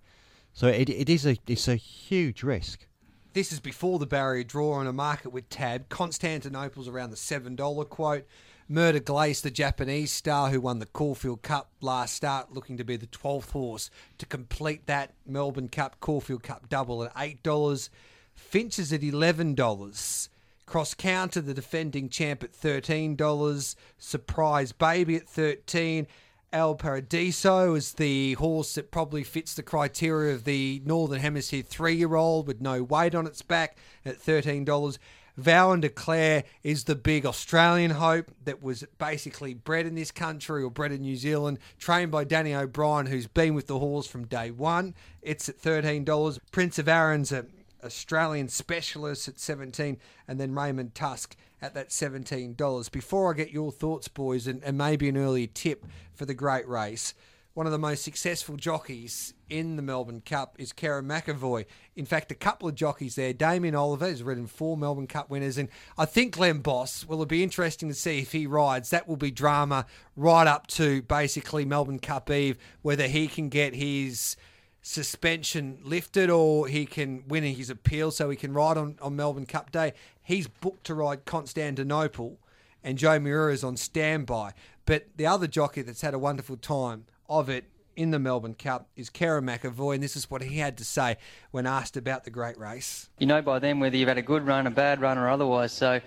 So it, it is a it's a huge risk. This is before the barrier draw on a market with Tab. Constantinople's around the $7 quote. Mer de Glace, the Japanese star who won the Caulfield Cup last start, looking to be the 12th horse to complete that Melbourne Cup, Caulfield Cup double at $8. Finch is at $11. Cross Counter, the defending champ at $13. Surprise Baby at 13 Il Paradiso is the horse that probably fits the criteria of the Northern Hemisphere three year old with no weight on its back at $13. Vow and Declare is the big Australian hope that was basically bred in this country or bred in New Zealand, trained by Danny O'Brien, who's been with the horse from day one. It's at $13. Prince of Arran's a Australian specialist at 17 and then Raymond Tusk at that $17. Before I get your thoughts, boys, and, and maybe an early tip for the great race, one of the most successful jockeys in the Melbourne Cup is Kerrin McEvoy. In fact, a couple of jockeys there. Damien Oliver has ridden four Melbourne Cup winners, and I think Glenn Boss will it'll be interesting to see if he rides. That will be drama right up to basically Melbourne Cup Eve, whether he can get his suspension lifted or he can win his appeal so he can ride on, on Melbourne Cup Day. He's booked to ride Constantinople and Joe Miura is on standby. But the other jockey that's had a wonderful time of it in the Melbourne Cup is Kerrin McEvoy, and this is what he had to say when asked about the great race. you know by then whether you've had a good run, a bad run, or otherwise. So,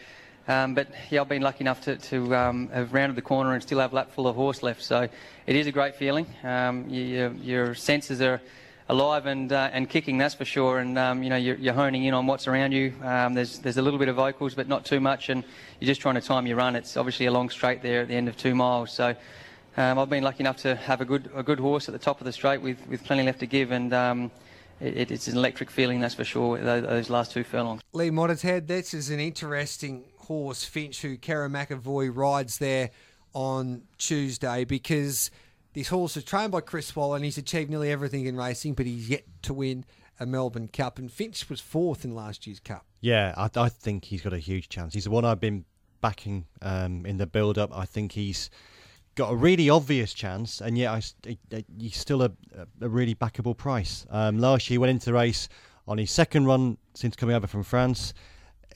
um, but yeah, I've been lucky enough to, to um, have rounded the corner and still have a lap full of horse left. So, it is a great feeling. Um, you, your, your senses are alive and uh, and kicking, that's for sure. And um, you know you're, you're honing in on what's around you. Um, there's there's a little bit of vocals, but not too much. And you're just trying to time your run. It's obviously a long straight there at the end of two miles. So. Um, I've been lucky enough to have a good a good horse at the top of the straight with, with plenty left to give, and um, it, it's an electric feeling, that's for sure. Those, those last two furlongs. Lee Mottershead, this is an interesting horse, Finch, who Kerrin McEvoy rides there on Tuesday because this horse is trained by Chris Waller and he's achieved nearly everything in racing, but he's yet to win a Melbourne Cup. And Finch was fourth in last year's Cup. Yeah, I, I think he's got a huge chance. He's the one I've been backing um, in the build up. I think he's got a really obvious chance, and yet I, he- he's still a, a really backable price. Um, last year, he went into the race on his second run since coming over from France.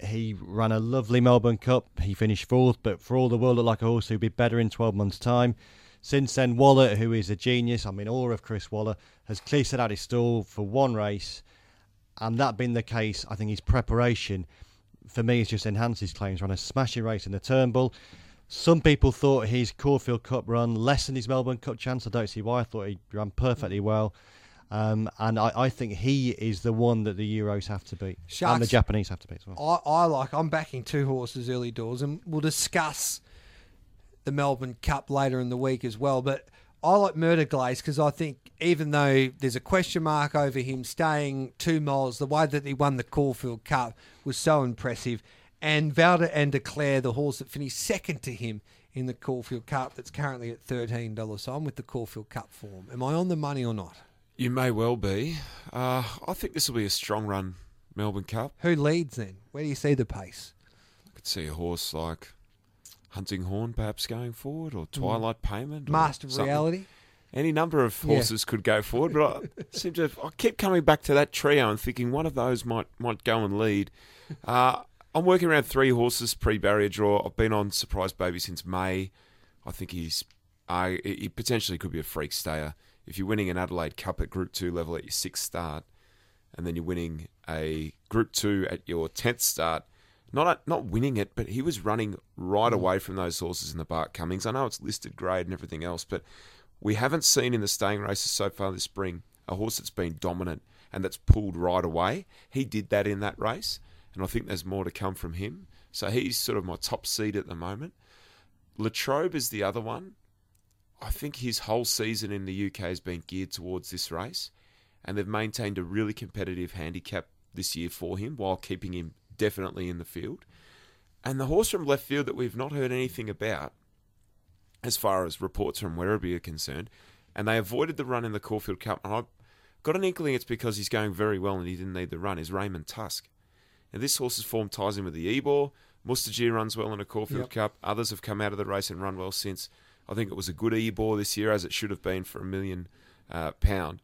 He ran a lovely Melbourne Cup. He finished fourth, but for all the world, looked like a horse who'd be better in 12 months' time. Since then, Waller, who is a genius, I'm in awe of Chris Waller, has clearly set out his stall for one race. And that being the case, I think his preparation, for me, has just enhanced his claims. Ran a smashing race in the Turnbull. Some people thought his Caulfield Cup run lessened his Melbourne Cup chance. I don't see why. I thought he ran perfectly well. Um, and I, I think he is the one that the Euros have to beat. and the Japanese have to beat as well. I, I like, I'm backing two horses early doors, and we'll discuss the Melbourne Cup later in the week as well. But I like Mer de Glace because I think even though there's a question mark over him staying two miles, the way that he won the Caulfield Cup was so impressive. And Vow and Declare, the horse that finished second to him in the Caulfield Cup, that's currently at thirteen dollars. So I'm with the Caulfield Cup form. Am I on the money or not? You may well be. Uh, I think this will be a strong run Melbourne Cup. Who leads then? Where do you see the pace? I could see a horse like Hunting Horn perhaps going forward, or Twilight Payment, or Master of. Reality. Any number of Yeah. horses could go forward, but I seem to. I keep coming back to that trio and thinking one of those might might go and lead. Uh, I'm working around three horses pre-barrier draw. I've been on Surprise Baby since May. I think he's. Uh, I he potentially could be a freak stayer. If you're winning an Adelaide Cup at Group Two level at your sixth start, and then you're winning a Group Two at your tenth start, not not winning it, but he was running right mm. away from those horses in the Bart Cummings. I know it's listed grade and everything else, but we haven't seen in the staying races so far this spring a horse that's been dominant and that's pulled right away. He did that in that race, and I think there's more to come from him. So he's sort of my top seed at the moment. Latrobe is the other one. I think his whole season in the UK has been geared towards this race, and they've maintained a really competitive handicap this year for him while keeping him definitely in the field. And the horse from left field that we've not heard anything about, as far as reports from Werribee are concerned, and they avoided the run in the Caulfield Cup. And I've got an inkling it's because he's going very well and he didn't need the run. Is Raymond Tusk? Now this horse's form ties in with the Ebor. Mustajeer runs well in a Caulfield Yep. Cup. Others have come out of the race and run well since. I think it was a good Ebor this year, as it should have been for a million uh, pound.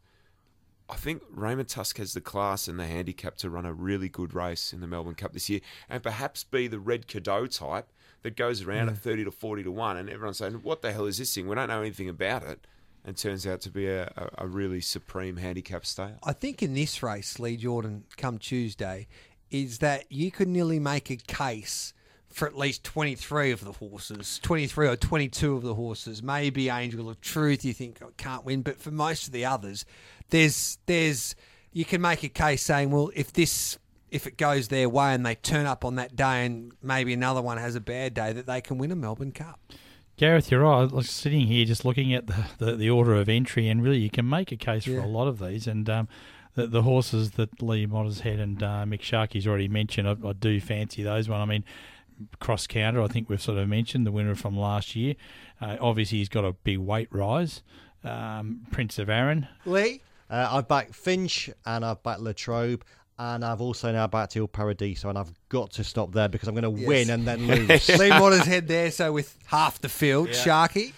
I think Raymond Tusk has the class and the handicap to run a really good race in the Melbourne Cup this year, and perhaps be the Red Cadeaux type that goes around Yeah. at thirty to forty to one, and everyone's saying, "What the hell is this thing? We don't know anything about it." And turns out to be a, a, a really supreme handicap stayer. I think in this race, Lee Jordan, come Tuesday, is that you could nearly make a case for at least 23 of the horses, 23 or 22 of the horses. Maybe Angel of Truth, you think oh, can't win, but for most of the others, there's there's you can make a case saying, well, if this if it goes their way and they turn up on that day and maybe another one has a bad day, that they can win a Melbourne Cup. Gareth, you're right. Was sitting here just looking at the, the, the order of entry, and really you can make a case for a lot of these. And um, the, the horses that Lee Mottershead and uh, Mick Sharkey's already mentioned, I, I do fancy those one. I mean, cross counter, I think we've sort of mentioned the winner from last year. Uh, obviously, he's got a big weight rise. Um, Prince of Arran. Lee? Uh, I've backed Finch and I've backed Latrobe. And I've also now backed Il Paradiso, and I've got to stop there because I'm going to Yes. win and then lose. Lee Waters head there, so with half the field, Yeah. Sharky,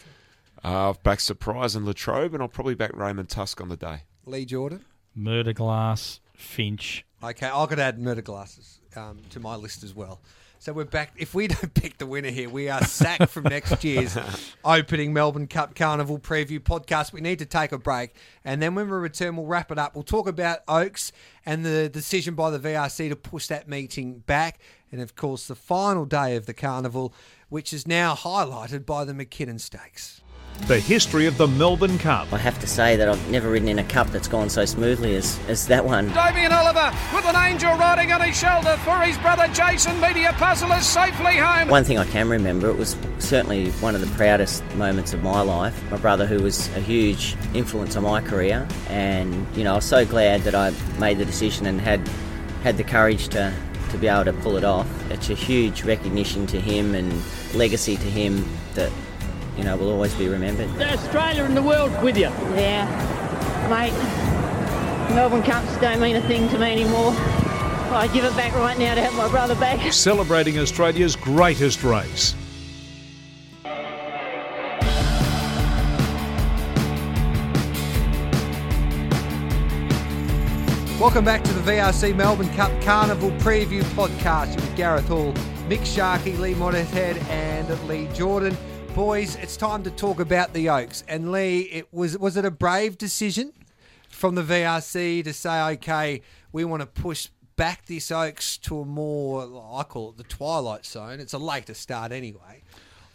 Uh, I've backed Surprise and Latrobe, and I'll probably back Raymond Tusk on the day. Lee Jordan. Mer de Glace, Finch. Okay, I could add murder glasses um, to my list as well. So we're back. If we don't pick the winner here, we are sacked from next year's opening Melbourne Cup Carnival preview podcast. We need to take a break, and then when we return, we'll wrap it up. We'll talk about Oaks and the decision by the VRC to push that meeting back, and of course the final day of the carnival, which is now highlighted by the McKinnon Stakes. The history of the Melbourne Cup. I have to say that I've never ridden in a cup that's gone so smoothly as, as that one. Damien Oliver with an angel riding on his shoulder for his brother Jason. Media Puzzle is safely home. One thing I can remember, it was certainly one of the proudest moments of my life. My brother, who was a huge influence on my career, and you know, I was so glad that I made the decision and had had the courage to to be able to pull it off. It's a huge recognition to him and legacy to him that you know will always be remembered. Australia and the world with you. Yeah, mate. Melbourne Cups don't mean a thing to me anymore. I give it back right now to have my brother back. Celebrating Australia's greatest race. Welcome back to the VRC Melbourne Cup Carnival Preview Podcast with Gareth Hall, Mick Sharkey, Lee Mottershead, and Lee Jordan. Boys, it's time to talk about the Oaks. And Lee, it was was it a brave decision from the VRC to say, okay, we want to push back this Oaks to a more, I call it the twilight zone. It's a later start anyway.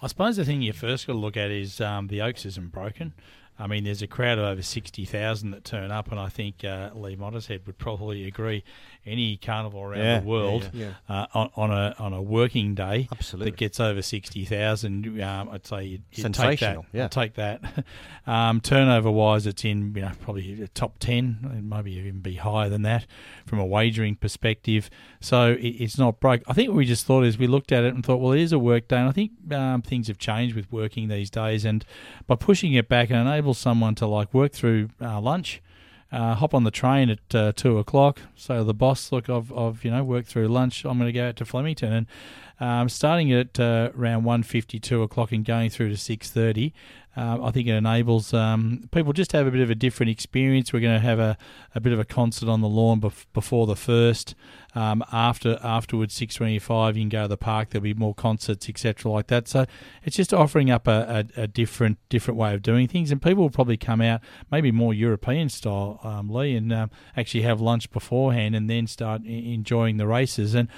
I suppose the thing you first got to look at is um, the Oaks isn't broken. I mean, there's a crowd of over 60,000 that turn up, and I think uh, Lee Mottershead would probably agree any carnival around Yeah, the world yeah, Uh, on, on a on a working day Absolutely. that gets over sixty thousand. Um, I'd say you'd, you'd Take that, yeah. Take that. um, turnover wise, it's in you know probably the top ten, and maybe even be higher than that from a wagering perspective. So it, it's not broke. I think what we just thought is we looked at it and thought, well, it is a work day, and I think um, things have changed with working these days, and by pushing it back, and enables someone to like work through uh, lunch. Uh, hop on the train at uh, two o'clock. So the boss, look, I've, I've you know worked through lunch. I'm going to go out to Flemington, and um, starting at uh, around one fifty, two o'clock, and going through to six thirty. Um, I think it enables um, people just to have a bit of a different experience. We're going to have a, a bit of a concert on the lawn bef- before the first. Um, after afterwards, six twenty-five, you can go to the park. There'll be more concerts, etc., like that. So it's just offering up a, a, a different different way of doing things, and people will probably come out maybe more European style, um, Lee, and um, actually have lunch beforehand and then start enjoying the races. And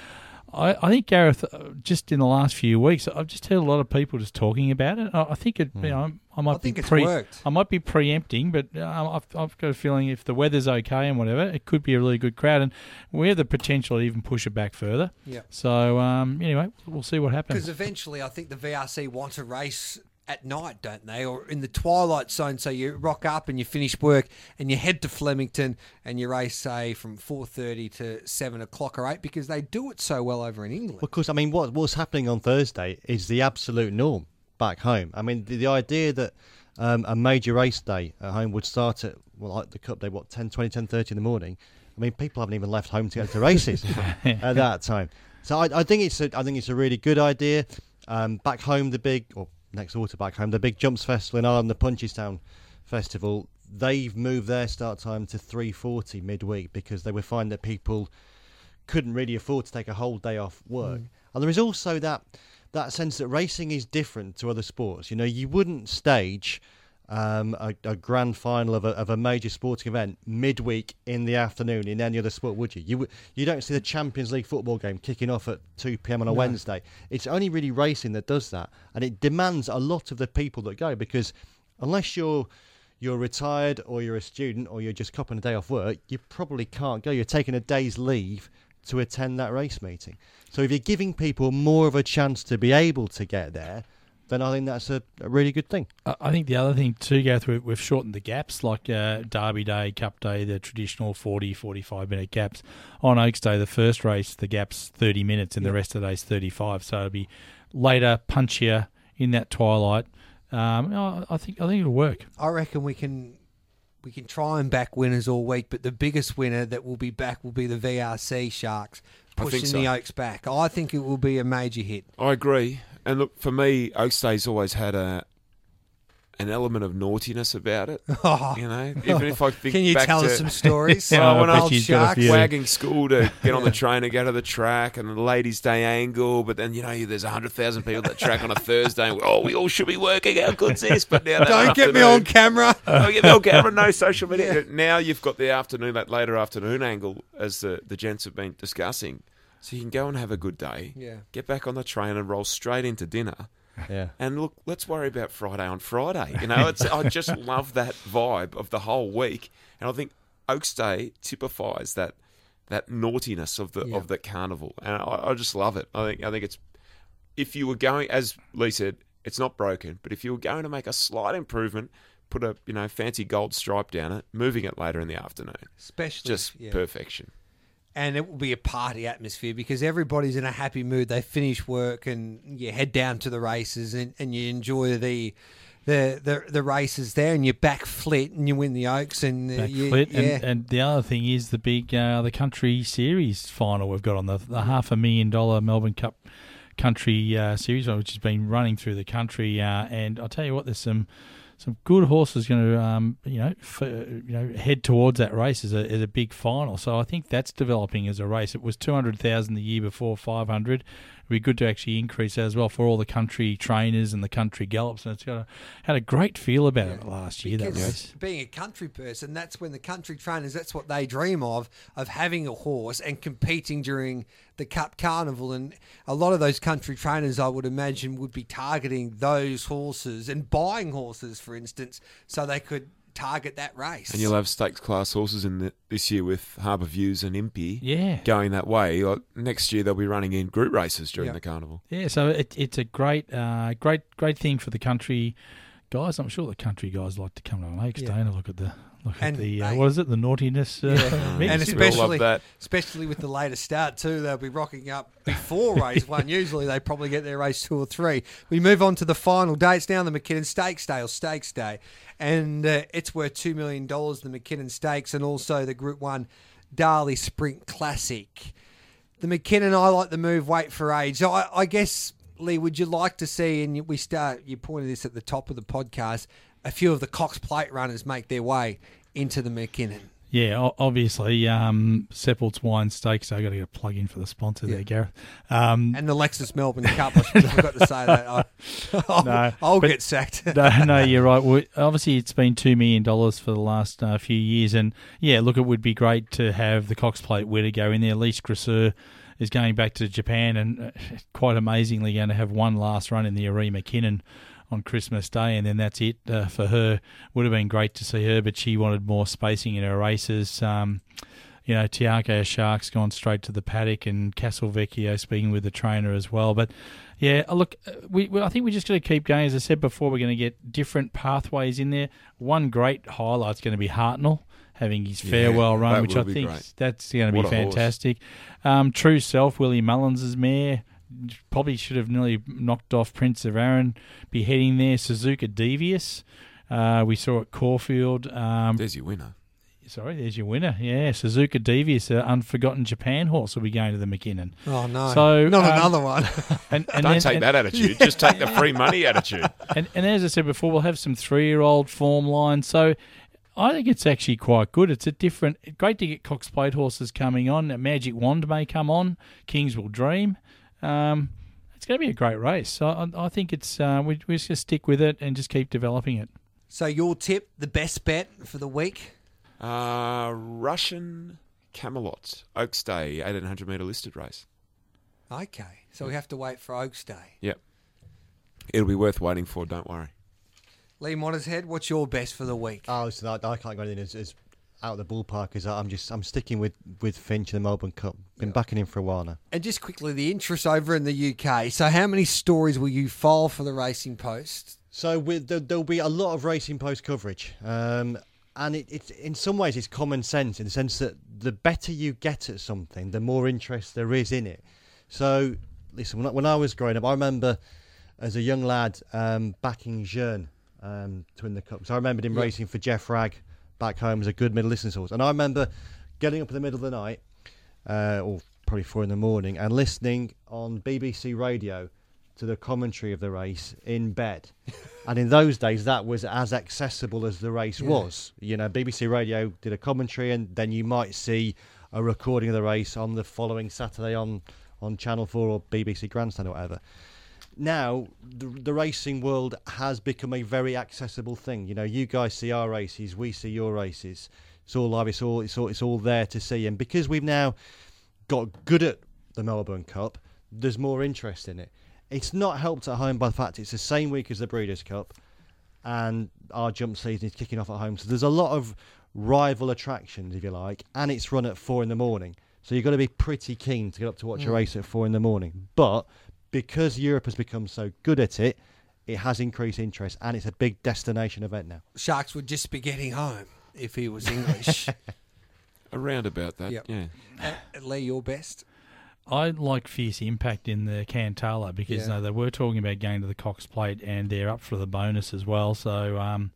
I, I think Gareth, uh, just in the last few weeks, I've just heard a lot of people just talking about it. I, I think it, you know, I might I think be it's pre, worked. I might be preempting, but um, I've, I've got a feeling if the weather's okay and whatever, it could be a really good crowd, and we have the potential to even push it back further. Yeah. So um, anyway, we'll see what happens. Because eventually, I think the VRC want to race at night, don't they? Or in the twilight zone. So you rock up and you finish work and you head to Flemington and you race, say, from 4.30 to 7 o'clock or 8 because they do it so well over in England. Of course, I mean, what what's happening on Thursday is the absolute norm back home. I mean, the, the idea that um, a major race day at home would start at, well, like the Cup Day, what, 10, 20, 10, 30 in the morning? I mean, people haven't even left home to go to races at that time. So I, I think it's a, I think it's a really good idea. Um, back home, the big, or next to back home, the big Jumps Festival in Ireland, the Punchestown Festival, they've moved their start time to 3.40 midweek because they were finding that people couldn't really afford to take a whole day off work. Mm. And there is also that that sense that racing is different to other sports. You know, you wouldn't stage um, a, a grand final of a, of a major sporting event midweek in the afternoon in any other sport, would you? You you don't see the Champions League football game kicking off at two pm on a No. Wednesday. It's only really racing that does that, and it demands a lot of the people that go because unless you're you're retired or you're a student or you're just copping a day off work, you probably can't go. You're taking a day's leave to attend that race meeting. So if you're giving people more of a chance to be able to get there, then I think that's a, a really good thing. I I think the other thing too, Gareth, we've, we've shortened the gaps, like uh, Derby Day, Cup Day, the traditional 40, 45 minute gaps. On Oaks Day, the first race, the gap's 30 minutes and the rest of the day's 35. So it'll be later, punchier in that twilight. Um, I I think I think it'll work. I reckon we can we can try and back winners all week, but the biggest winner that will be back will be the VRC Sharks pushing so. the Oaks back. I think it will be a major hit. I agree. And look, for me, Oaks Day's always had a an element of naughtiness about it. Oh. You know, even if I think Can you back tell to, us some stories? Well, Yeah, I when bet I was you've got a few. wagging school to get on the train and go to the track, and the ladies' day angle, but then you know there's hundred thousand people that track on a Thursday. And, oh, we all should be working. How good's this? But now Don't get me on camera. Don't get me on camera. No social media. Now you've got the afternoon, that later afternoon angle, as the the gents have been discussing. So you can go and have a good day. Yeah. Get back on the train and roll straight into dinner. Yeah. And look, let's worry about Friday on Friday. You know, it's, I just love that vibe of the whole week, and I think Oaks Day typifies that that naughtiness of the Yeah. of the carnival, and I, I just love it. I think I think it's if you were going, as Lee said, it's not broken, but if you were going to make a slight improvement, put a you know fancy gold stripe down it, moving it later in the afternoon, Especially just yeah. perfection. And it will be a party atmosphere because everybody's in a happy mood. They finish work and you head down to the races and, and you enjoy the, the the the races there, and you're back flit and you win the Oaks and Back you, flit. yeah. And, and the other thing is the big uh, the country series final we've got on the, the half a million dollar Melbourne Cup country uh, series, which has been running through the country. Uh, and I'll tell you what, there's some some good horses going to um, you know f- you know head towards that race as a, as a big final. So I think that's developing as a race. It was two hundred thousand the year before, five hundred. Be good to actually increase that as well for all the country trainers and the country gallops. And it's got a, had a great feel about it last year. That race. being a country person, that's when the country trainers, that's what they dream of, of having a horse and competing during the Cup Carnival. And a lot of those country trainers, I would imagine, would be targeting those horses and buying horses, for instance, so they could target that race. And you'll have stakes class horses in the, this year with Harbour Views and Impy Yeah. going that way. Like, next year they'll be running in group races during Yeah. the carnival. Yeah, so it, it's a great, uh, great, great thing for the country guys. I'm sure the country guys like to come to an Oaks Yeah. Day and look at the look And at the uh, they- what is it, the naughtiness uh, Yeah. mix. and We all love especially, that. especially with the later start too, they'll be rocking up before race one. Usually they probably get their race two or three. We move on to the final dates now. The McKinnon Stakes Day or Stakes Day, and uh, it's worth two million dollars. The McKinnon Stakes and also the Group One Darley Sprint Classic. The McKinnon, I like the move. Wait for age. So I, I guess Lee, would you like to see? And we start. You pointed this at the top of the podcast. A few of the Cox Plate runners make their way into the McKinnon. Yeah, obviously, um, Seppelt's Wine Stakes. I got to get a plug in for the sponsor Yeah. there, Gareth. Um, And the Lexus Melbourne Cup. I've forgot to say that. I, I'll, no, I'll but- get sacked. no, no, you're right. We- Obviously, it's been two million dollars for the last uh, few years, and yeah, look, it would be great to have the Cox Plate winner go in there. Lys Gracieux is going back to Japan, and uh, quite amazingly, going to have one last run in the Arima Kinen on Christmas Day, and then that's it uh, for her. Would have been great to see her, but she wanted more spacing in her races. Um, you know, Te Akau Shark's gone straight to the paddock, and Castelvecchio speaking with the trainer as well. But yeah, uh, look, uh, we, we I think we're just going to keep going. As I said before, we're going to get different pathways in there. One great highlight's going to be Hartnell having his Yeah, farewell run, which I think great. that's going to be What fantastic. Um, True Self, Willie Mullins' mare. Probably should have nearly knocked off Prince of Arran. Be heading there. Suzuka Devious. Uh, we saw at Caulfield. Um, There's your winner. Sorry, there's your winner. Yeah, Suzuka Devious, an unforgotten Japan horse, will be going to the McKinnon. Oh, no. So Not um, another one. And, and Don't then- take and- that attitude. Just take the free money attitude. And, and as I said before, we'll have some three-year-old form lines. So I think it's actually quite good. It's a different. Great to get Cox Plate horses coming on. Magic Wand may come on. Kings will dream. Um, it's going to be a great race. So I, I think it's uh, we we just gonna stick with it and just keep developing it. So your tip, the best bet for the week? Uh, Russian Camelot Oaks Day, 1800 metre listed race. Okay, so we have to wait for Oaks Day. Yep. It'll be worth waiting for, don't worry. Lee Mottershead, what's your best for the week? Oh, so that, I can't go anything as, as out of the ballpark as that. I'm just I'm sticking with with Finch in the Melbourne Cup. Been backing him for a while now. And just quickly, the interest over in the UK. So, how many stories will you file for the Racing Post? So with, there, there'll be a lot of racing post coverage, um, and it, it's in some ways it's common sense in the sense that the better you get at something, the more interest there is in it. So listen, when I, when I was growing up, I remember as a young lad um, backing Jean um, to win the cup. So I remembered him Yeah. racing for Geoff Wragg back home as a good middle distance horse, and I remember getting up in the middle of the night, uh, or probably four in the morning, and listening on BBC Radio to the commentary of the race in bed. and in those days, that was as accessible as the race Yeah. was. You know, BBC Radio did a commentary, and then you might see a recording of the race on the following Saturday on, on Channel 4 or BBC Grandstand or whatever. Now, the, the racing world has become a very accessible thing. You know, you guys see our races, we see your races. It's all live, it's all, it's all, it's all there to see. And because we've now got good at the Melbourne Cup, there's more interest in it. It's not helped at home by the fact it's the same week as the Breeders' Cup, and our jump season is kicking off at home. So there's a lot of rival attractions, if you like, and it's run at four in the morning. So you've got to be pretty keen to get up to watch a Mm. race at four in the morning. But because Europe has become so good at it, it has increased interest, and it's a big destination event now. Sharks would just be getting home if he was English. Around about that, Yep. yeah. Uh, Lee, your best? I like Fierce Impact in the Cantala because Yeah. they were talking about going to the Cox Plate and they're up for the bonus as well. So, um,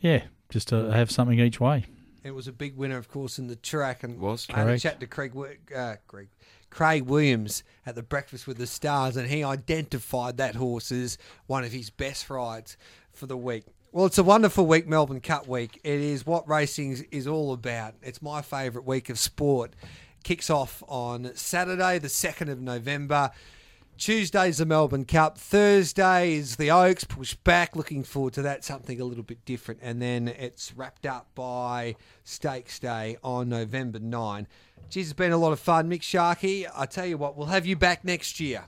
yeah, just to have something each way. It was a big winner, of course, in the track. And Was. I had a chat to Craig, Wi- uh, Craig, Craig Williams at the Breakfast with the Stars, and he identified that horse as one of his best rides for the week. Well, it's a wonderful week, Melbourne Cup week. It is what racing is all about. It's my favourite week of sport. Kicks off on Saturday, the 2nd of November. Tuesday's the Melbourne Cup. Thursday is the Oaks pushed back. Looking forward to that. Something a little bit different. And then it's wrapped up by Stakes Day on November 9. Geez, it's been a lot of fun. Mick Sharkey, I tell you what, we'll have you back next year.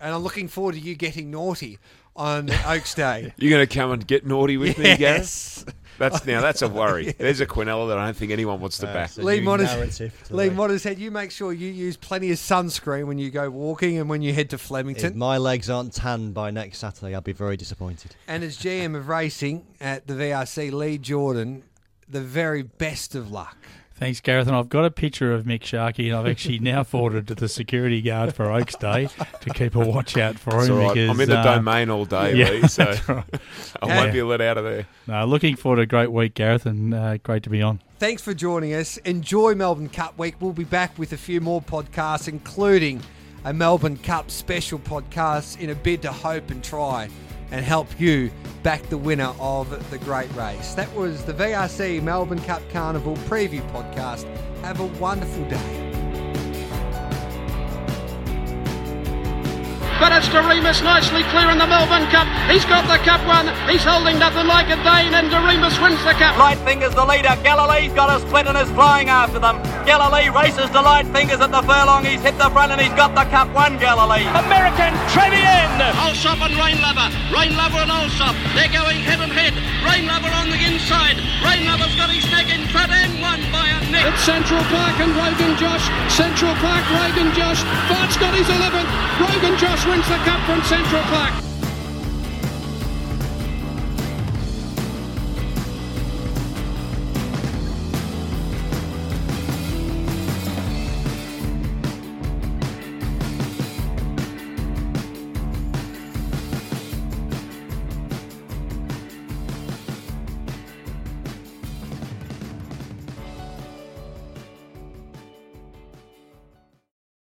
And I'm looking forward to you getting naughty on Oaks Day. You're going to come and get naughty with me, Gareth? Yes. That's now that's a worry. There's a Quinella that I don't think anyone wants to uh, back. Lee Motters, Lee Motters you make sure you use plenty of sunscreen when you go walking and when you head to Flemington. If my legs aren't tanned by next Saturday, I'll be very disappointed. And as GM of racing at the VRC, Lee Jordan, the very best of luck. Thanks, Gareth. And I've got a picture of Mick Sharkey, and I've actually now forwarded to the security guard for Oaks Day to keep a watch out for him. all right. Because, I'm in the uh, domain all day, yeah, Lee, so right. I Yeah. won't be let out of there. No, looking forward to a great week, Gareth, and uh, great to be on. Thanks for joining us. Enjoy Melbourne Cup week. We'll be back with a few more podcasts, including a Melbourne Cup special podcast in a bid to hope and try and help you back the winner of the great race. That was the VRC Melbourne Cup Carnival preview podcast. Have a wonderful day. But it's Doriemus nicely clear in the Melbourne Cup. He's got the Cup one. He's holding nothing like a Dane, and Doriemus wins the Cup. Light Fingers, the leader. Galilee's got a split and is flying after them. Galilee races to Light Fingers at the furlong. He's hit the front and he's got the Cup one, Galilee. American Trevian. Alsop and Rain Lover. Rain Lover and Alsop. They're going head and head. Rain Lover on the inside. Rain Lover's got his neck in front and won by a neck. It's Central Park and Rogan Josh. Central Park, Rogan Josh. Bart's got his 11th. Rogan Josh wins the Cup from Central Park.